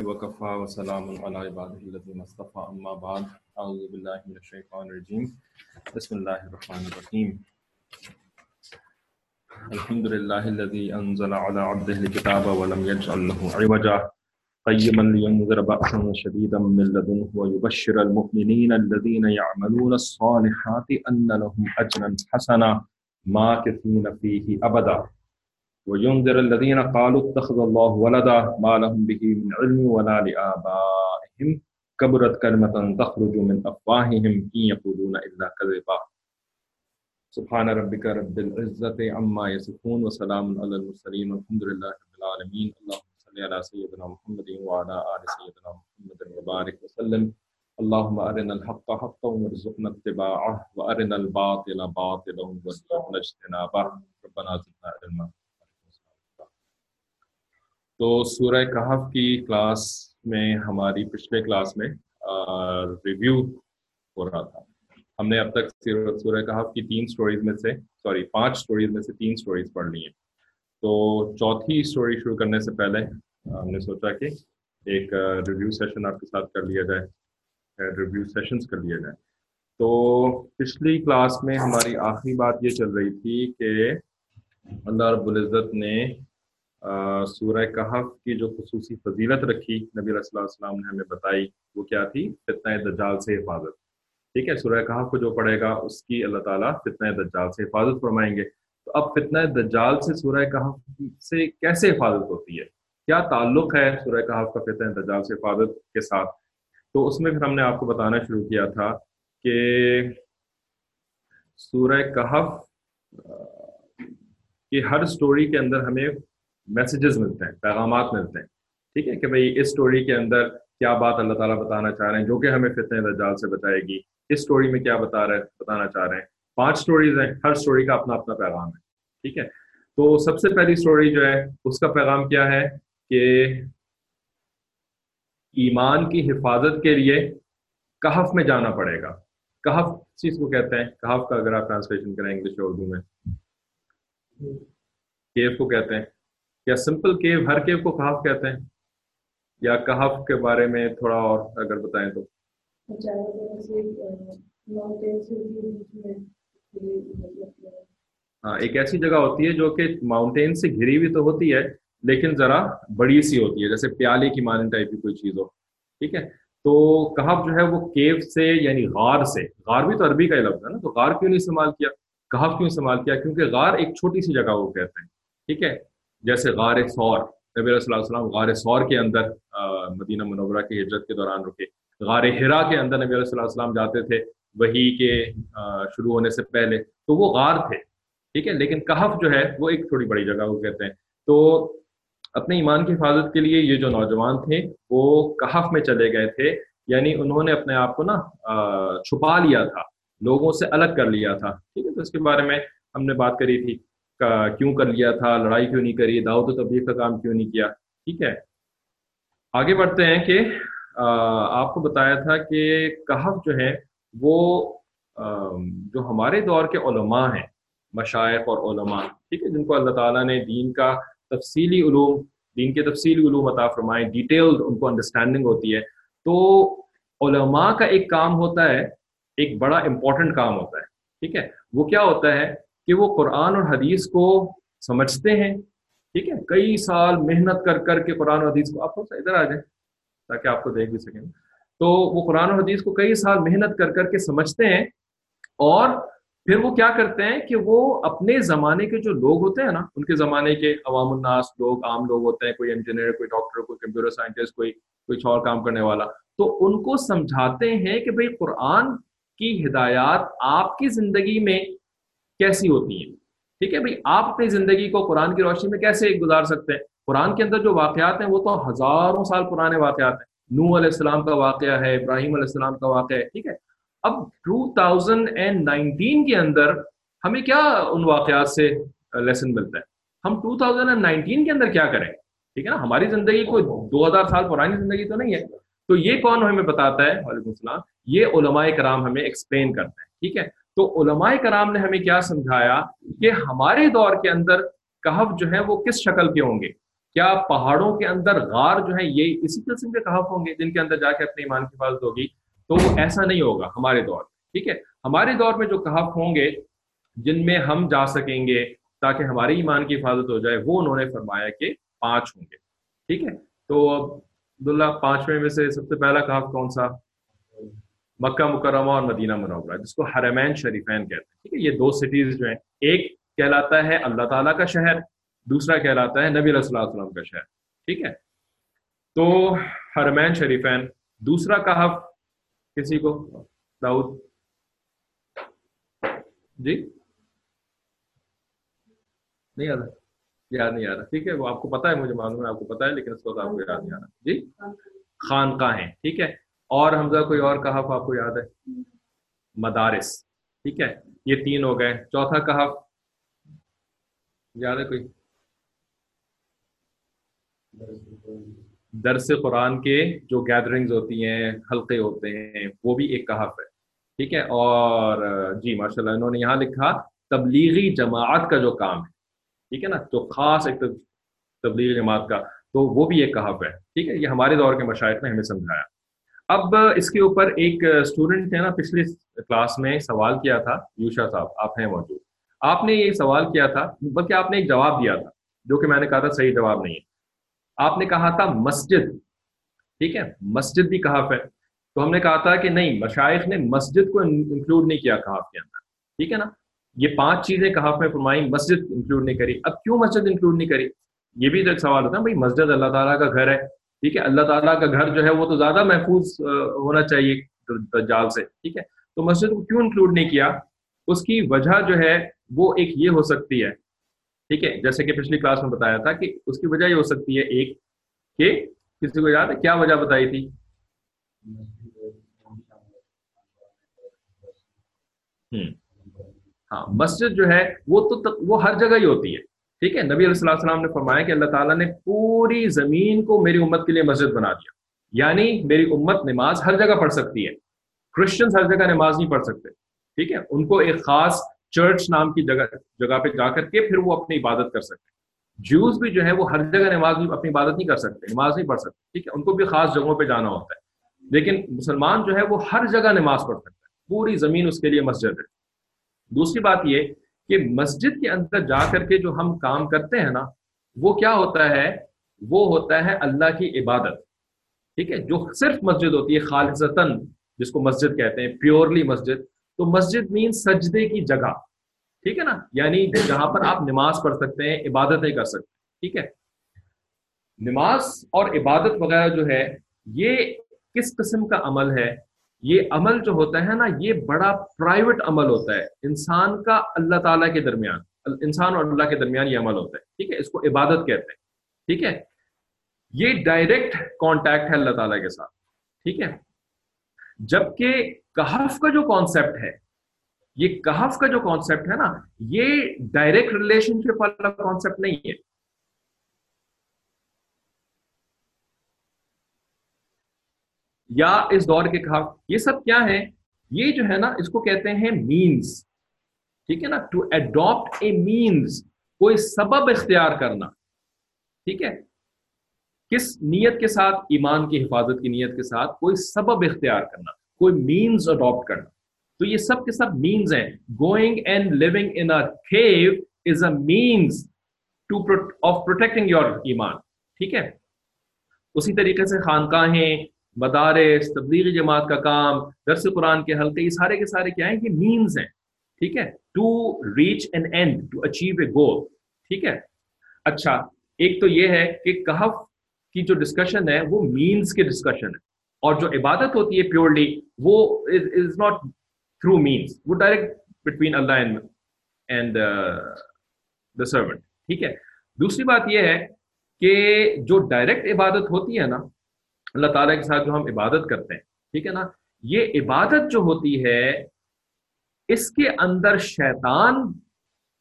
وكفى وسلام على عباده الذين اصطفى. أما بعد، أعوذ بالله من الشيطان الرجيم. بسم الله الرحمن الرحيم. الحمد لله الذي أنزل على عبده الكتاب ولم يجعل له عوجا. قيما لينذر بأسا شديدا من لدنه ويبشر المؤمنين الذين يعملون الصالحات أن لهم أجرا حسنا ماكثين فيه أبدا. وينذر الذين قالوا اتخذ الله ولدا ما لهم به من علم ولا لآبائهم. كبرت كلمة تخرج من أفواههم إن يقولون إلا كذبا. سبحان ربك رب العزة عما يصفون وسلام على المرسلين والحمد لله رب العالمين. اللهم صل على سيدنا محمد وعلى آل سيدنا محمد وبارك وسلم. اللهم أرنا الحق حقا وارزقنا اتباعه وأرنا الباطل باطلا وارزقنا اجتنابه. ربنا زدنا علما. تو سورہ کہف کی کلاس میں ہماری پچھلے کلاس میں ریویو ہو رہا تھا۔ ہم نے اب تک سورہ کہف کی تین سٹوریز میں سے سوری پانچ سٹوریز میں سے تین سٹوریز پڑھ لی ہیں۔ تو چوتھی سٹوری شروع کرنے سے پہلے ہم نے سوچا کہ ایک ریویو سیشن آپ کے ساتھ کر لیا جائے۔ ریویو سیشنز کر لیا جائے۔ تو پچھلی کلاس میں ہماری آخری بات یہ چل رہی تھی کہ اللہ رب العزت نے سورہ کہف کی جو خصوصی فضیلت رکھی نبی علیہ اللہ السلام نے ہمیں بتائی، وہ کیا تھی؟ فتنہ دجال سے حفاظت۔ ٹھیک ہے، سورہ کہف کو جو پڑھے گا، اس کی اللہ تعالیٰ فتنہ دجال سے حفاظت فرمائیں گے۔ تو اب فتنہ دجال سے سورہ کہف سے کیسے حفاظت ہوتی ہے؟ کیا تعلق ہے سورہ کہف کا فتنہ دجال سے حفاظت کے ساتھ؟ تو اس میں پھر ہم نے آپ کو بتانا شروع کیا تھا کہ سورہ کہف کی ہر سٹوری کے اندر ہمیں میسیجز ملتے ہیں، پیغامات ملتے ہیں۔ ٹھیک ہے کہ بھئی اس سٹوری کے اندر کیا بات اللہ تعالیٰ بتانا چاہ رہے ہیں، جو کہ ہمیں فتنہ دجال سے بتائے گی۔ اس سٹوری میں کیا بتا رہے، بتانا چاہ رہے ہیں۔ پانچ سٹوریز ہیں، ہر سٹوری کا اپنا اپنا پیغام ہے۔ ٹھیک ہے؟ تو سب سے پہلی سٹوری جو ہے، اس کا پیغام کیا ہے کہ ایمان کی حفاظت کے لیے کہف میں جانا پڑے گا۔ کہف چیز کو کہتے ہیں، کہف کا اگر آپ ٹرانسلیشن کریں انگلش اور اردو میں۔ کیف کو کہتے ہیں۔ یا سمپل کیو، ہر کیو کو کہف کہتے ہیں؟ یا کہف کے بارے میں تھوڑا اور اگر بتائیں تو۔ ہاں ایک ایسی جگہ ہوتی ہے جو کہ ماؤنٹین سے گھری ہوئی تو ہوتی ہے، لیکن ذرا بڑی سی ہوتی ہے، جیسے پیالے کی مانند ٹائپ کی کوئی چیز ہو۔ ٹھیک ہے؟ تو کہف جو ہے وہ کیو سے یعنی غار سے۔ غار بھی تو عربی کا ہی لفظ ہے نا، تو غار کیوں نہیں استعمال کیا؟ کہف کیوں استعمال کیا؟ کیونکہ غار ایک چھوٹی سی جگہ وہ کہتے ہیں۔ ٹھیک ہے؟ جیسے غار سور، نبی علیہ اللہ وسلم غار سور کے اندر مدینہ منورہ کی ہجرت کے دوران رکے۔ غار ہرا کے اندر نبی علیہ السلام جاتے تھے، وہی کے شروع ہونے سے پہلے۔ تو وہ غار تھے، ٹھیک ہے؟ لیکن کہف جو ہے، وہ ایک تھوڑی بڑی جگہ وہ کہتے ہیں۔ تو اپنے ایمان کی حفاظت کے لیے یہ جو نوجوان تھے، وہ کہف میں چلے گئے تھے۔ یعنی انہوں نے اپنے آپ کو نا چھپا لیا تھا، لوگوں سے الگ کر لیا تھا۔ ٹھیک ہے؟ تو اس کے بارے میں ہم نے بات کری تھی۔ کیوں کر لیا تھا، لڑائی کیوں نہیں کری، دعوت و تبلیغ کا کام کیوں نہیں کیا؟ ٹھیک ہے۔ آگے بڑھتے ہیں کہ آپ کو بتایا تھا کہ کہف جو ہے وہ جو ہمارے دور کے علماء ہیں، مشائق اور علماء، ٹھیک ہے، جن کو اللہ تعالیٰ نے دین کا تفصیلی علوم، دین کے تفصیلی علوم عطا فرمائے ڈیٹیلڈ ان کو انڈرسٹینڈنگ ہوتی ہے۔ تو علماء کا ایک کام ہوتا ہے، ایک بڑا امپورٹنٹ کام ہوتا ہے، ٹھیک ہے۔ وہ کیا ہوتا ہے؟ کہ وہ قرآن اور حدیث کو سمجھتے ہیں۔ ٹھیک ہے؟ کئی سال محنت کر کر کے قرآن اور حدیث کو آپ ادھر آ جائیں تاکہ آپ کو دیکھ بھی سکیں۔ تو وہ قرآن اور حدیث کو کئی سال محنت کر کر کے سمجھتے ہیں اور پھر وہ کیا کرتے ہیں کہ وہ اپنے زمانے کے جو لوگ ہوتے ہیں نا، ان کے زمانے کے عوام الناس، لوگ عام لوگ ہوتے ہیں، کوئی انجینئر کوئی ڈاکٹر کوئی کمپیوٹر سائنٹسٹ کوئی کچھ اور کام کرنے والا۔ تو ان کو سمجھاتے ہیں کہ بھائی قرآن کی ہدایات آپ کی زندگی میں کیسی ہوتی ہیں؟ ٹھیک ہے بھائی، آپ اپنی زندگی کو قرآن کی روشنی میں کیسے گزار سکتے ہیں؟ قرآن کے اندر جو واقعات ہیں، وہ تو ہزاروں سال پرانے واقعات ہیں۔ نو علیہ السلام کا واقعہ ہے، ابراہیم علیہ السلام کا واقعہ ہے، ٹھیک ہے۔ اب ٹو تھاؤزینڈ اینڈ نائنٹین کے اندر ہمیں کیا ان واقعات سے لیسن ملتا ہے؟ ہم ٹو تھاؤزینڈ اینڈ نائنٹین کے اندر کیا کریں؟ ٹھیک ہے نا، ہماری زندگی کوئی دو ہزار سال پرانی زندگی تو نہیں ہے۔ تو یہ کون ہمیں بتاتا ہے؟ وعلیکم السلام، یہ علماء کرام ہمیں ایکسپلین کرتے ہیں، ٹھیک ہے۔ تو علماء کرام نے ہمیں کیا سمجھایا کہ ہمارے دور کے اندر کہف جو ہے وہ کس شکل کے ہوں گے؟ کیا پہاڑوں کے اندر غار جو ہیں یہ اسی قسم کے کہاف ہوں گے جن کے اندر جا کے اپنے ایمان کی حفاظت ہوگی؟ تو وہ ایسا نہیں ہوگا ہمارے دور میں، ٹھیک ہے؟ ہمارے دور میں جو کہاف ہوں گے، جن میں ہم جا سکیں گے تاکہ ہماری ایمان کی حفاظت ہو جائے، وہ انہوں نے فرمایا کہ پانچ ہوں گے، ٹھیک ہے؟ تو عبداللہ، پانچویں میں سے سب سے پہلا کہاف کون سا؟ مکہ مکرمہ اور مدینہ منورہ، جس کو حرمین شریفین کہتے ہیں۔ ٹھیک ہے، یہ دو سٹیز جو ہیں، ایک کہلاتا ہے اللہ تعالیٰ کا شہر، دوسرا کہلاتا ہے نبی علیہ اللہ وسلم کا شہر۔ ٹھیک ہے، تو حرمین شریفین، دوسرا کہف کسی کو؟ داؤد۔ جی؟ نہیں آ رہا یاد نہیں آ رہا ٹھیک ہے، وہ آپ کو پتا ہے، مجھے معلوم ہے، آپ کو پتا ہے، لیکن اس وقت آپ کو یاد نہیں آ رہا۔ جی؟ خانقاہ ہیں ٹھیک ہے۔ اور حمزہ کوئی اور کہف آپ کو یاد ہے؟ مدارس. ٹھیک ہے؟ یہ تین ہو گئے. چوتھا کہف؟ یاد ہے کوئی؟ درس قرآن کے جو گیدرنگز ہوتی ہیں، حلقے ہوتے ہیں، وہ بھی ایک کہف ہے. ٹھیک ہے؟ اور جی ماشاء اللہ انہوں نے یہاں لکھا تبلیغی جماعت کا جو کام ہے. ٹھیک ہے نا؟ جو خاص ایک تبلیغی جماعت کا، تو وہ بھی ایک کہف ہے. ٹھیک ہے؟ یہ ہمارے دور کے مشاہد نے ہمیں سمجھایا. اب اس کے اوپر ایک اسٹوڈنٹ ہے نا پچھلی کلاس میں سوال کیا تھا، یوشا صاحب، آپ ہیں موجود۔ آپ نے یہ سوال کیا تھا، بلکہ آپ نے ایک جواب دیا تھا، جو کہ میں نے کہا تھا صحیح جواب نہیں ہے۔ آپ نے کہا تھا مسجد، ٹھیک ہے، مسجد بھی کہاف ہے تو ہم نے کہا تھا کہ نہیں مشائق نے مسجد کو انکلوڈ نہیں کیا کہاف کے اندر، ٹھیک ہے نا۔ یہ پانچ چیزیں کہاف میں فرمائی مسجد انکلوڈ نہیں کری۔ اب کیوں مسجد انکلوڈ نہیں کری؟ یہ بھی ایک سوال ہوتا ہے بھائی مسجد اللہ تعالیٰ کا گھر ہے۔ ٹھیک ہے؟ اللہ تعالیٰ کا گھر جو ہے وہ تو زیادہ محفوظ ہونا چاہیے جال سے، ٹھیک ہے؟ تو مسجد کو کیوں انکلوڈ نہیں کیا؟ اس کی وجہ جو ہے وہ ایک یہ ہو سکتی ہے، ٹھیک ہے؟ جیسے کہ پچھلی کلاس میں بتایا تھا کہ اس کی وجہ یہ ہو سکتی ہے ایک کہ کسی کو یاد ہے کیا وجہ بتائی تھی؟ ہاں مسجد جو ہے وہ تو وہ ہر جگہ ہی ہوتی ہے۔ ٹھیک ہے؟ نبی علیہ السلام نے فرمایا کہ اللہ تعالیٰ نے پوری زمین کو میری امت کے لیے مسجد بنا دیا۔ یعنی میری امت نماز ہر جگہ پڑھ سکتی ہے۔ کرسچنس ہر جگہ نماز نہیں پڑھ سکتے۔ ٹھیک ہے؟ ان کو ایک خاص چرچ نام کی جگہ جگہ پہ جا کر کے پھر وہ اپنی عبادت کر سکتے جوز بھی جو ہے وہ ہر جگہ نماز اپنی عبادت نہیں کر سکتے، نماز نہیں پڑھ سکتے۔ ٹھیک ہے؟ ان کو بھی خاص جگہوں پہ جانا ہوتا ہے۔ لیکن مسلمان جو ہے وہ ہر جگہ نماز پڑھ سکتا ہے پوری زمین اس کے لیے مسجد ہے۔ دوسری بات یہ کہ مسجد کے اندر جا کر کے جو ہم کام کرتے ہیں نا، وہ کیا ہوتا ہے؟ وہ ہوتا ہے اللہ کی عبادت۔ ٹھیک ہے؟ جو صرف مسجد ہوتی ہے، خالصتاً جس کو مسجد کہتے ہیں، پیورلی مسجد، تو مسجد مین سجدے کی جگہ۔ ٹھیک ہے نا؟ یعنی جہاں پر آپ نماز پڑھ سکتے ہیں، عبادتیں کر سکتے ہیں۔ ٹھیک ہے؟ نماز اور عبادت وغیرہ جو ہے، یہ کس قسم کا عمل ہے؟ یہ عمل جو ہوتا ہے نا، یہ بڑا پرائیویٹ عمل ہوتا ہے۔ انسان کا اللہ تعالیٰ کے درمیان، انسان اور اللہ کے درمیان یہ عمل ہوتا ہے۔ ٹھیک ہے؟ اس کو عبادت کہتے ہیں۔ ٹھیک ہے؟ یہ ڈائریکٹ کانٹیکٹ ہے اللہ تعالیٰ کے ساتھ۔ ٹھیک ہے؟ جبکہ کہف کا جو کانسیپٹ ہے، یہ کہف کا جو کانسیپٹ ہے نا، یہ ڈائریکٹ ریلیشن شپ والا کانسیپٹ نہیں ہے۔ یا اس دور کے کہف یہ سب کیا ہے یہ جو ہے نا، اس کو کہتے ہیں مینس ٹھیک ہے نا؟ ٹو اڈاپٹ اے مینس کوئی سبب اختیار کرنا. ٹھیک ہے؟ کس نیت کے ساتھ؟ ایمان کی حفاظت کی نیت کے ساتھ کوئی سبب اختیار کرنا، کوئی مینس اڈاپٹ کرنا. تو یہ سب کے سب مینس ہیں. Going and leaving in cave is a means to of protecting your ایمان. ٹھیک ہے؟ اسی طریقے سے خانقاہیں مدارس تبلیغی جماعت کا کام، درس قرآن کے حلقے، یہ سارے کے سارے کیا ہیں؟ کہ مینس ہیں، ٹھیک ہے؟ To reach an and to achieve a goal ٹھیک ہے؟ اچھا ایک تو یہ ہے کہ کہف کی جو ڈسکشن ہے، وہ مینس کے ڈسکشن ہے۔ اور جو عبادت ہوتی ہے پیورلی وہ از ناٹ تھرو مینس وہ direct between Allah and the servant ٹھیک ہے؟ دوسری بات یہ ہے کہ جو ڈائریکٹ عبادت ہوتی ہے نا اللہ تعالیٰ کے ساتھ جو ہم عبادت کرتے ہیں، ٹھیک ہے نا؟ یہ عبادت جو ہوتی ہے، اس کے اندر شیطان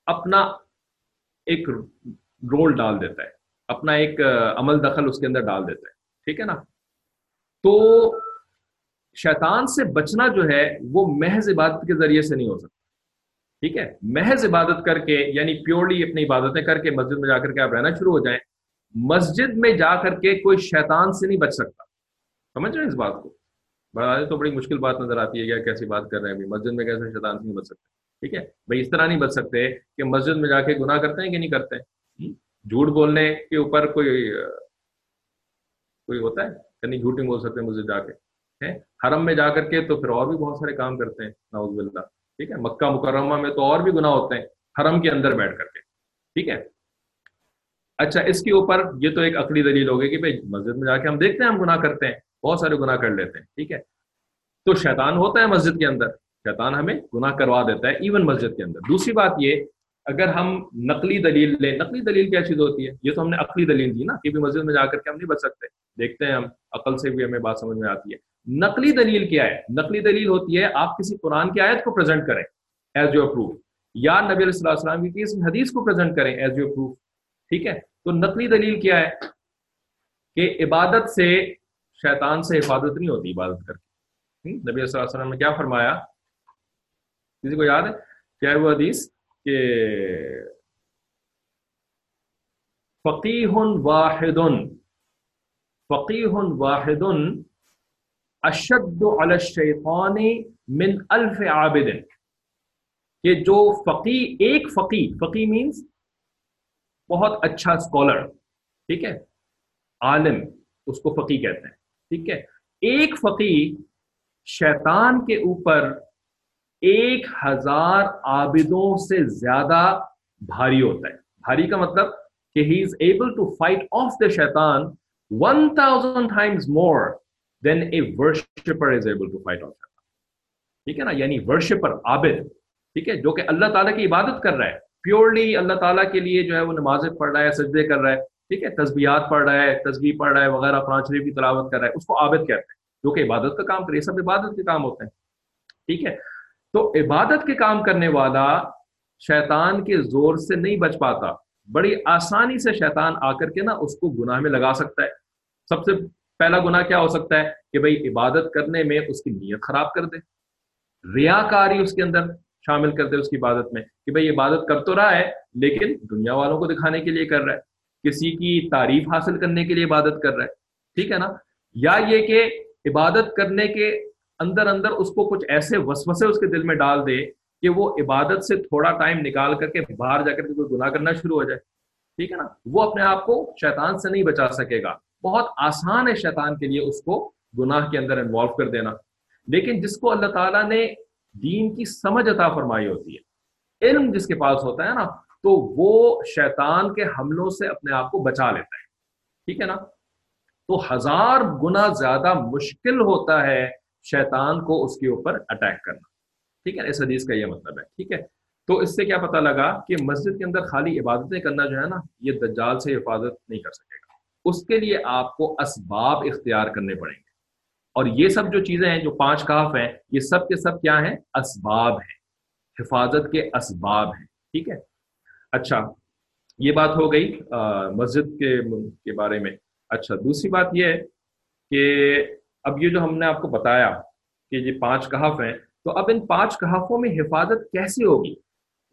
اپنا ایک رول ڈال دیتا ہے، اپنا ایک عمل دخل اس کے اندر ڈال دیتا ہے، ٹھیک ہے نا؟ تو شیطان سے بچنا جو ہے، وہ محض عبادت کے ذریعے سے نہیں ہو سکتا، ٹھیک ہے؟ محض عبادت کر کے یعنی پیورلی اپنی عبادتیں کر کے مسجد میں جا کر کے آپ رہنا شروع ہو جائیں مسجد میں جا کر کے کوئی شیطان سے نہیں بچ سکتا۔ سمجھ رہے ہیں اس بات کو؟ بڑا تو بڑی مشکل بات نظر آتی ہے کیا کیسی بات کر رہے ہیں مسجد میں کیسے شیطان سے نہیں بچ سکتے؟ ٹھیک ہے؟ بھائی اس طرح نہیں بچ سکتے کہ مسجد میں جا کے گناہ کرتے ہیں کہ نہیں کرتے؟ جھوٹ بولنے کے اوپر کوئی کوئی ہوتا ہے؟ کہ نہیں جھوٹ نہیں بول سکتے مسجد جا کے۔ حرم میں جا کر کے تو پھر اور بھی بہت سارے کام کرتے ہیں ناؤز باللہ۔ ٹھیک ہے؟ مکہ مکرمہ میں تو اور بھی گناہ ہوتے ہیں، حرم کے اندر بیٹھ کر کے۔ ٹھیک ہے؟ اچھا اس کے اوپر یہ تو ایک عقلی دلیل ہوگی کہ بھائی مسجد میں جا کے ہم دیکھتے ہیں، ہم گناہ کرتے ہیں، بہت سارے گناہ کر لیتے ہیں، ٹھیک ہے؟ تو شیطان ہوتا ہے مسجد کے اندر، شیطان ہمیں گناہ کروا دیتا ہے ایون مسجد کے اندر۔ دوسری بات یہ، اگر ہم نقلی دلیل لیں، نقلی دلیل کیا چیز ہوتی ہے؟ یہ تو ہم نے عقلی دلیل دی نا، کہ بھی مسجد میں جا کر کے ہم نہیں بچ سکتے۔ دیکھتے ہیں ہم، عقل سے بھی ہمیں بات سمجھ میں آتی ہے۔ نقلی دلیل کیا ہے؟ نقلی دلیل ہوتی ہے، آپ کسی قرآن کی آیت کو پریزنٹ کریں ایز یور پروف یا نبی علیہ السلام کی کسی حدیث کو پریزنٹ کریں ایز یور پروف ٹھیک ہے؟ تو نقلی دلیل کیا ہے؟ کہ عبادت سے شیطان سے حفاظت نہیں ہوتی عبادت کر کے۔ نبی صلی اللہ علیہ وسلم نے کیا فرمایا؟ کسی کو یاد ہے؟ کیا وہ حدیث کہ فقیح واحد فقیح واحد اشد علی الشیطان من الف عابد، کہ جو فقی ایک فقی فقی مینس بہت اچھا اسکالر ٹھیک ہے، عالم، اس کو فقی کہتے ہیں، ٹھیک ہے۔ ایک فقی شیطان کے اوپر ایک ہزار عابدوں سے زیادہ بھاری ہوتا ہے۔ بھاری کا مطلب کہ he is able to fight of the شیطان one thousand times more than a worshipper is able to fight of ٹھیک ہے نا؟ یعنی ورشپر عابد، ٹھیک ہے، جو کہ اللہ تعالیٰ کی عبادت کر رہا ہے۔ پیورلی اللہ تعالیٰ کے لیے جو ہے وہ نمازیں پڑھ رہا ہے، سجدے کر رہا ہے، ٹھیک ہے؟ تصبیات پڑھ رہا ہے تصویر پڑھ رہا ہے، وغیرہ قرآن شریف کی تلاوت کر رہا ہے، اس کو عابد کہتے ہیں، جو کہ عبادت کا کام کرے سب عبادت کے کام ہوتے ہیں، ٹھیک ہے؟ تو عبادت کے کام کرنے والا شیطان کے زور سے نہیں بچ پاتا، بڑی آسانی سے شیطان آ کر کے نا اس کو گناہ میں لگا سکتا ہے۔ سب سے پہلا گناہ کیا ہو سکتا ہے؟ کہ بھائی عبادت کرنے میں اس کی نیت خراب کر دے۔ ریاکاری اس کے اندر شامل کر دے اس کی عبادت میں کہ بھائی عبادت کر تو رہا ہے، لیکن دنیا والوں کو دکھانے کے لیے کر رہا ہے، کسی کی تعریف حاصل کرنے کے لیے عبادت کر رہا ہے، ٹھیک ہے نا؟ یا یہ کہ عبادت کرنے کے اندر اندر اس کو کچھ ایسے وسوسے اس کے دل میں ڈال دے کہ وہ عبادت سے تھوڑا ٹائم نکال کر کے باہر جا کر کے کوئی گناہ کرنا شروع ہو جائے، ٹھیک ہے نا؟ وہ اپنے آپ کو شیطان سے نہیں بچا سکے گا۔ بہت آسان ہے شیطان کے لیے اس کو گناہ کے اندر انوالو کر دینا۔ لیکن جس کو اللہ تعالیٰ نے دین کی سمجھ عطا فرمائی ہوتی ہے۔ علم جس کے پاس ہوتا ہے نا، تو وہ شیطان کے حملوں سے اپنے آپ کو بچا لیتا ہے۔ ٹھیک ہے نا؟ تو ہزار گنا زیادہ مشکل ہوتا ہے شیطان کو اس کے اوپر اٹیک کرنا۔ ٹھیک ہے اس حدیث کا یہ مطلب ہے۔ ٹھیک ہے؟ تو اس سے کیا پتا لگا کہ مسجد کے اندر خالی عبادتیں کرنا جو ہے نا، یہ دجال سے حفاظت نہیں کر سکے گا۔ اس کے لیے آپ کو اسباب اختیار کرنے پڑیں گے۔ اور یہ سب جو چیزیں ہیں، جو پانچ کاف ہیں، یہ سب کے سب کیا ہیں؟ اسباب ہیں۔ حفاظت کے اسباب ہیں۔ ٹھیک ہے؟ اچھا یہ بات ہو گئی مسجد کے بارے میں۔ اچھا دوسری بات یہ ہے کہ اب یہ جو ہم نے آپ کو بتایا کہ یہ پانچ کہف ہیں، تو اب ان پانچ کہفوں میں حفاظت کیسے ہوگی؟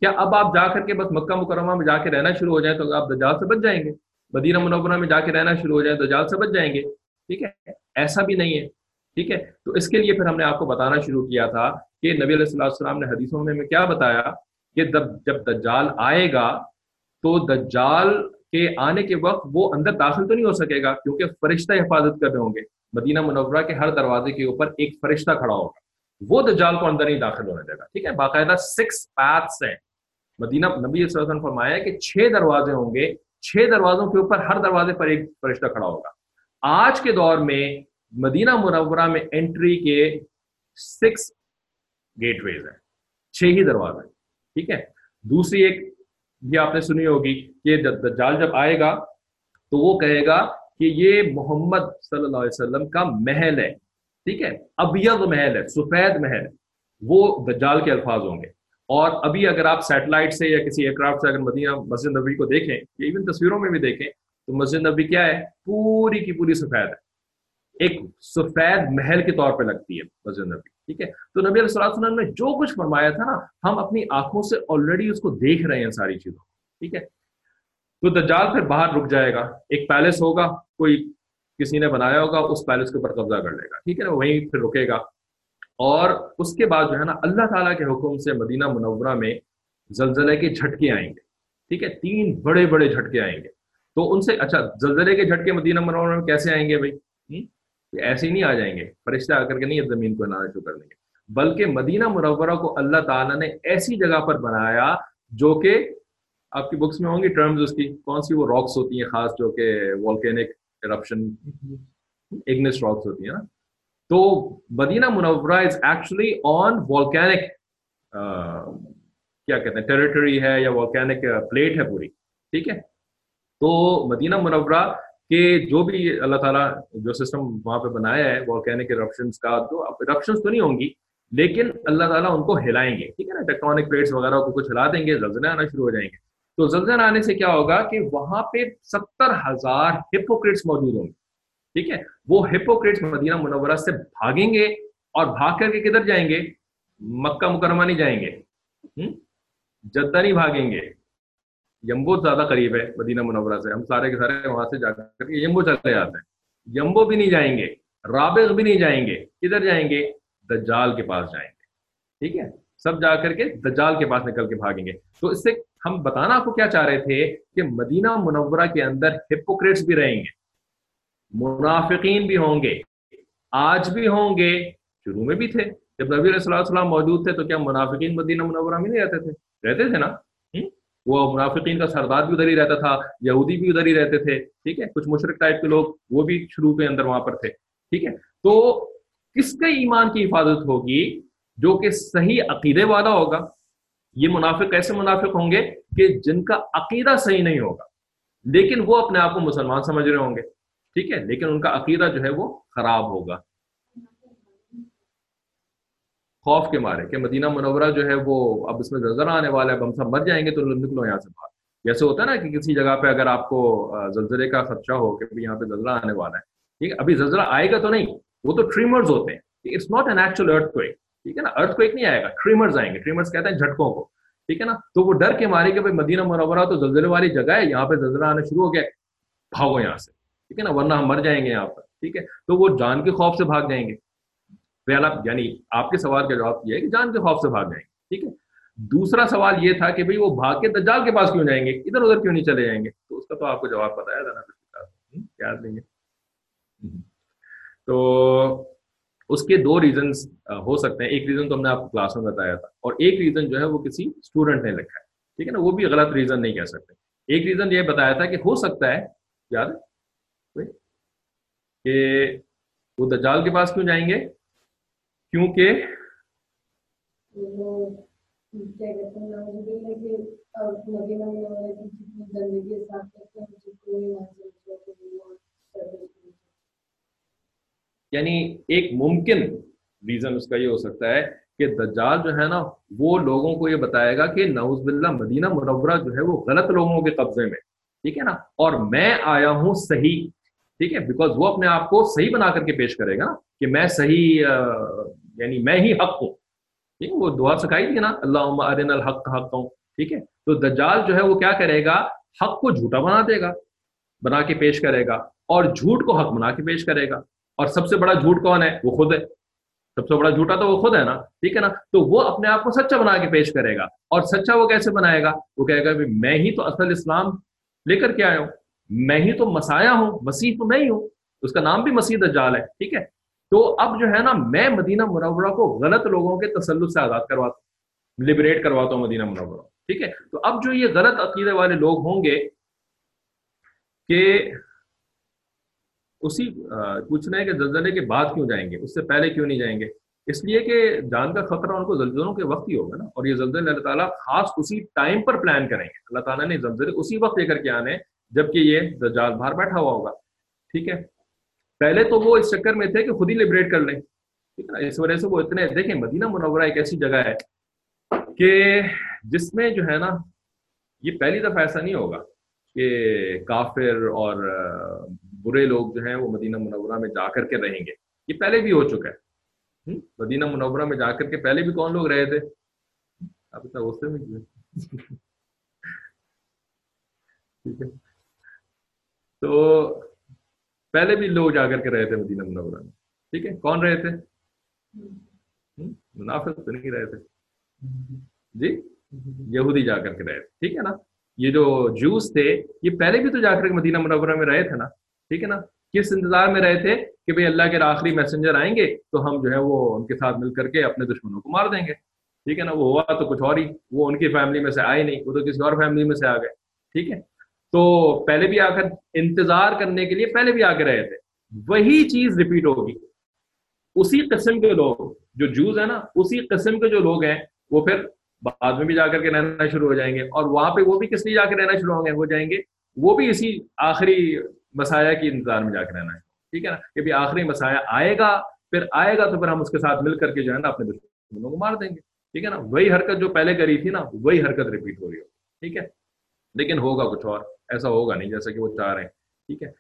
کیا اب آپ جا کر کے بس مکہ مکرمہ میں جا کے رہنا شروع ہو جائیں تو آپ دجال سے بچ جائیں گے؟ مدینہ منورہ میں جا کے رہنا شروع ہو جائیں دجال سے بچ جائیں گے؟ ٹھیک ہے؟ ایسا بھی نہیں ہے۔ ٹھیک ہے؟ تو اس کے لیے پھر ہم نے آپ کو بتانا شروع کیا تھا کہ نبی علیہ اللہ السلام نے حدیثوں میں کیا بتایا کہ جب دجال آئے گا تو دجال کے آنے کے وقت وہ اندر داخل تو نہیں ہو سکے گا کیونکہ فرشتہ حفاظت کر رہے ہوں گے۔ مدینہ منورہ کے ہر دروازے کے اوپر ایک فرشتہ کھڑا ہوگا۔ وہ دجال کو اندر نہیں داخل ہونے دے گا، ٹھیک ہے؟ باقاعدہ سکس پیتھس ہیں۔ مدینہ نبی صلی اللہ علیہ وسلم فرمایا کہ چھ دروازے ہوں گے، چھ دروازوں کے اوپر ہر دروازے پر ایک فرشتہ کھڑا ہوگا۔ آج کے دور میں مدینہ منورہ میں انٹری کے سکس گیٹ ویز ہیں۔ چھ ہی دروازے ٹھیک ہے؟ دوسری ایک بھی آپ نے سنی ہوگی کہ دجال جب آئے گا تو وہ کہے گا کہ یہ محمد صلی اللہ علیہ وسلم کا محل ہے۔ ٹھیک ہے؟ ابیض محل ہے، سفید محل وہ دجال کے الفاظ ہوں گے۔ اور ابھی اگر آپ سیٹلائٹ سے یا کسی ایئر کرافٹ سے اگر مدینہ مسجد نبی کو دیکھیں ایون تصویروں میں بھی دیکھیں، تو مسجد نبی کیا ہے؟ پوری کی پوری سفید ہے۔ ایک سفید محل کے طور پہ لگتی ہے، مسجد نبی ٹھیک ہے؟ تو نبی علیہ وسلم نے جو کچھ فرمایا تھا نا، ہم اپنی آنکھوں سے آلریڈی اس کو دیکھ رہے ہیں ساری چیزوں، ٹھیک ہے؟ تو دجال پھر باہر رک جائے گا، ایک پیلس ہوگا، کوئی کسی نے بنایا ہوگا، اس پیلس کے اوپر قبضہ کر لے گا، ٹھیک ہے نا؟ وہیں پھر رکے گا۔ اور اس کے بعد جو ہے نا، اللہ تعالیٰ کے حکم سے مدینہ منورہ میں زلزلے کے جھٹکے آئیں گے، ٹھیک ہے؟ تین بڑے بڑے جھٹکے آئیں گے۔ تو ان سے اچھا زلزلے کے جھٹکے مدینہ منورہ میں کیسے آئیں گے بھائی؟ ایسے ہی نہیں آ جائیں گے، فرشتہ آ کر کے نہیں زمین کو نانا شروع کر دیں گے۔ بلکہ مدینہ منورہ کو اللہ تعالیٰ نے ایسی جگہ پر بنایا جو کہ آپ کی بکس میں ہوں گی ٹرمز اس کی، کون سی وہ راکس ہوتی ہیں خاص جو کہ والکینک eruption ignis rocks ہوتی ہیں نا۔ تو مدینہ منورہ از ایکچولی آن والکینک کیا کہتے ہیں ٹیریٹری ہے یا والکینک پلیٹ ہے پوری، ٹھیک ہے۔ تو مدینہ منورہ کے جو بھی اللہ تعالیٰ جو سسٹم وہاں پہ بنایا ہے والکینک eruptions کا، تو eruptions تو نہیں ہوں گی، لیکن اللہ تعالیٰ ان کو ہلائیں گے، ٹھیک ہے نا؟ ٹیکٹونک پلیٹس وغیرہ کو کچھ ہلا دیں گے زلزلے آنا شروع ہو جائیں گے۔ تو زلزلہ آنے سے کیا ہوگا کہ وہاں پہ ستر ہزار ہپوکریٹس موجود ہوں گے، ٹھیک ہے؟ وہ ہپوکریٹس مدینہ منورہ سے بھاگیں گے اور بھاگ کر کے کدھر جائیں گے؟ مکہ مکرمہ نہیں جائیں گے۔ جدہ نہیں بھاگیں گے۔ یمبو زیادہ قریب ہے، مدینہ منورہ سے۔ ہم سارے کے سارے وہاں سے جا کر کے یمبو چلے جاتے ہیں۔ یمبو بھی نہیں جائیں گے، رابغ بھی نہیں جائیں گے۔ کدھر جائیں گے؟ دجال کے پاس جائیں گے۔ ٹھیک ہے؟ سب جا کر کے دجال کے پاس نکل کے بھاگیں گے۔ تو اس سے ہم بتانا آپ کو کیا چاہ رہے تھے کہ مدینہ منورہ کے اندر ہپوکریٹس بھی رہیں گے، منافقین بھی ہوں گے، آج بھی ہوں گے۔ شروع میں بھی تھے۔ جب نبی علیہ السلام موجود تھے تو کیا منافقین مدینہ منورہ میں نہیں رہتے تھے؟ رہتے تھے نا۔ وہ منافقین کا سردار بھی ادھر ہی رہتا تھا، یہودی بھی ادھر ہی رہتے تھے، ٹھیک ہے؟ کچھ مشرق ٹائپ کے لوگ وہ بھی شروع کے اندر وہاں پر تھے، ٹھیک ہے؟ تو کس کے ایمان کی حفاظت ہوگی جو کہ صحیح عقیدے والا ہوگا؟ یہ منافق کیسے منافق ہوں گے کہ جن کا عقیدہ صحیح نہیں ہوگا، لیکن وہ اپنے آپ کو مسلمان سمجھ رہے ہوں گے، ٹھیک ہے؟ لیکن ان کا عقیدہ جو ہے وہ خراب ہوگا۔ خوف کے مارے کہ مدینہ منورہ جو ہے وہ اب اس میں زلزلہ آنے والا ہے اب ہم سب مر جائیں گے تو نکلو یہاں سے باہر۔ جیسے ہوتا ہے نا کہ کسی جگہ پہ اگر آپ کو زلزلے کا خدشہ ہو کہ یہاں پہ زلزلہ آنے والا ہے۔ ٹھیک ہے، ابھی زلزلہ آئے گا تو نہیں، وہ تو ٹریمرز ہوتے ہیں۔ It's not an actual earthquake ٹھیک ہے نا ارتھ کو ایک نہیں آئے گا، ٹریمرز آئیں گے۔ ٹریمرز کہتے ہیں جھٹکوں کو۔ ٹھیک ہے نا، تو وہ ڈر کے مارے کہ بھائی مدینہ مرورہ تو زلزلے والی جگہ ہے، یہاں پہ زلزلہ آنا شروع ہو گیا، بھاگو یہاں سے۔ ٹھیک ہے نا، ورنہ ہم مر جائیں گے یہاں پر۔ ٹھیک ہے، تو وہ جان کے خوف سے بھاگ جائیں گے۔ یعنی آپ کے سوال کا جواب یہ ہے کہ جان کے خوف سے بھاگ جائیں۔ گے ٹھیک ہے؟ دوسرا سوال یہ تھا کہ بھائی وہ بھاگ کے دجال کے پاس کیوں جائیں گے؟ ادھر ادھر کیوں نہیں چلے جائیں گے؟ تو اس کا تو آپ کو جواب بتایا تھا یاد نہیں ہے تو اس کے دو ریزنس ہو سکتے ہیں۔ ایک ریزن تو ہم نے آپ کو کلاس میں بتایا تھا، اور ایک ریزن جو ہے وہ کسی اسٹوڈنٹ نے لکھا ہے۔ ٹھیک ہے نا؟ وہ بھی غلط ریزن نہیں کہہ سکتے۔ ایک ریزن یہ بتایا تھا کہ ہو سکتا ہے، یاد کہ وہ دجال کے پاس کیوں جائیں گے؟ کیونکہ یعنی ایک ممکن ریزن اس کا یہ ہو سکتا ہے کہ دجال جو ہے نا وہ لوگوں کو یہ بتائے گا کہ نوز باللہ مدینہ منورہ جو ہے وہ غلط لوگوں کے قبضے میں۔ ٹھیک ہے نا؟ اور میں آیا ہوں صحیح ٹھیک ہے؟ بیکاز وہ اپنے آپ کو صحیح بنا کر کے پیش کرے گا کہ میں صحیح یعنی میں ہی حق ہوں۔ ٹھیک ہے؟ وہ دعا سکھائی تھی نا اللہ ارن الحق حق ہوں ٹھیک ہے؟ تو دجال جو ہے وہ کیا کرے گا؟ حق کو جھوٹا بنا دے گا، بنا کے پیش کرے گا، اور جھوٹ کو حق بنا کے پیش کرے گا۔ اور سب سے بڑا جھوٹ کون ہے؟ وہ خود ہے۔ سب سے بڑا جھوٹا تو وہ خود ہے نا، ٹھیک ہے نا؟ تو وہ اپنے آپ کو سچا بنا کے پیش کرے گا۔ اور سچا وہ کیسے بنائے گا؟ وہ کہے گا میں ہی تو اصل اسلام لے کر کے آیا ہوں۔ میں ہی تو مسایا ہوں، مسیح تو میں ہی ہوں۔ اس کا نام بھی مسیح دجال ہے، ٹھیک ہے؟ تو اب جو ہے نا، میں مدینہ منورہ کو غلط لوگوں کے تسلط سے آزاد کرواتا ہوں لبریٹ کرواتا ہوں مدینہ منورہ، ٹھیک ہے؟ تو اب جو یہ غلط عقیدے والے لوگ ہوں گے کہ اسی پوچھنا ہے کہ زلزلے کے بعد کیوں جائیں گے؟ اس سے پہلے کیوں نہیں جائیں گے؟ اس لیے کہ جان کا خطرہ ان کو زلزلوں کے وقت ہی ہوگا نا، اور یہ زلزلے اللہ تعالیٰ خاص اسی ٹائم پر پلان کریں گے۔ اللہ تعالیٰ نے زلزلے اسی وقت لے کر کے آنے جبکہ یہ دجال باہر بیٹھا ہوا ہوگا۔ ٹھیک ہے۔ پہلے تو وہ اس چکر میں تھے کہ خود ہی لبریٹ کر لیں۔ ٹھیک ہے نا؟ اس وجہ سے وہ اتنے، دیکھیں مدینہ منورہ ایک ایسی جگہ ہے کہ جس میں جو ہے نا، یہ پہلی دفعہ ایسا نہیں ہوگا کہ کافر اور برے لوگ جو ہیں وہ مدینہ منورہ میں جا کر کے رہیں گے۔ یہ پہلے بھی ہو چکا ہے۔ مدینہ منورہ میں جا کر کے پہلے بھی کون لوگ رہے تھے؟ اب غصے میں ٹھیک ہے۔ تو پہلے بھی لوگ جا کر کے رہے تھے مدینہ منورہ میں۔ ٹھیک ہے؟ کون رہے تھے؟ منافق تو نہیں رہے تھے۔ جی؟ یہودی جا کر کے رہے تھے۔ ٹھیک ہے نا؟ یہ جو جوس تھے، یہ پہلے بھی تو جا کر کے مدینہ منورہ میں رہے تھے نا۔ ٹھیک ہے نا؟ کس انتظار میں رہے تھے کہ بھئی اللہ کے آخری میسنجر آئیں گے تو ہم جو ہے وہ ان کے ساتھ مل کر کے اپنے دشمنوں کو مار دیں گے۔ ٹھیک ہے نا؟ وہ ہوا تو کچھ اور ہی۔ وہ ان کی فیملی میں سے آئے نہیں، وہ تو کسی اور فیملی میں سے آ گئے۔ ٹھیک ہے؟ تو پہلے بھی آ کر انتظار کرنے کے لیے پہلے بھی آ کے رہے تھے۔ وہی چیز ریپیٹ ہوگی۔ اسی قسم کے لوگ جو جوز ہیں نا، اسی قسم کے جو لوگ ہیں، وہ پھر بعد میں بھی جا کر کے رہنا شروع ہو جائیں گے۔ اور وہاں پہ وہ بھی کس لیے جا کے رہنا شروع ہوں گے؟ ہو جائیں گے۔ وہ بھی اسی آخری مسایا کی انتظار میں جا کے رہنا ہے۔ ٹھیک ہے نا؟ کہ بھی آخری مسایا آئے گا، پھر آئے گا تو پھر ہم اس کے ساتھ مل کر کے جو ہے نا اپنے دشمنوں کو مار دیں گے۔ ٹھیک ہے نا؟ وہی حرکت جو پہلے کری تھی نا، وہی حرکت ریپیٹ ہو رہی ہوگی۔ ٹھیک ہے؟ لیکن ہوگا کچھ اور۔ ایسا ہوگا نہیں جیسا کہ وہ چاہ رہے ہیں۔ ٹھیک ہے۔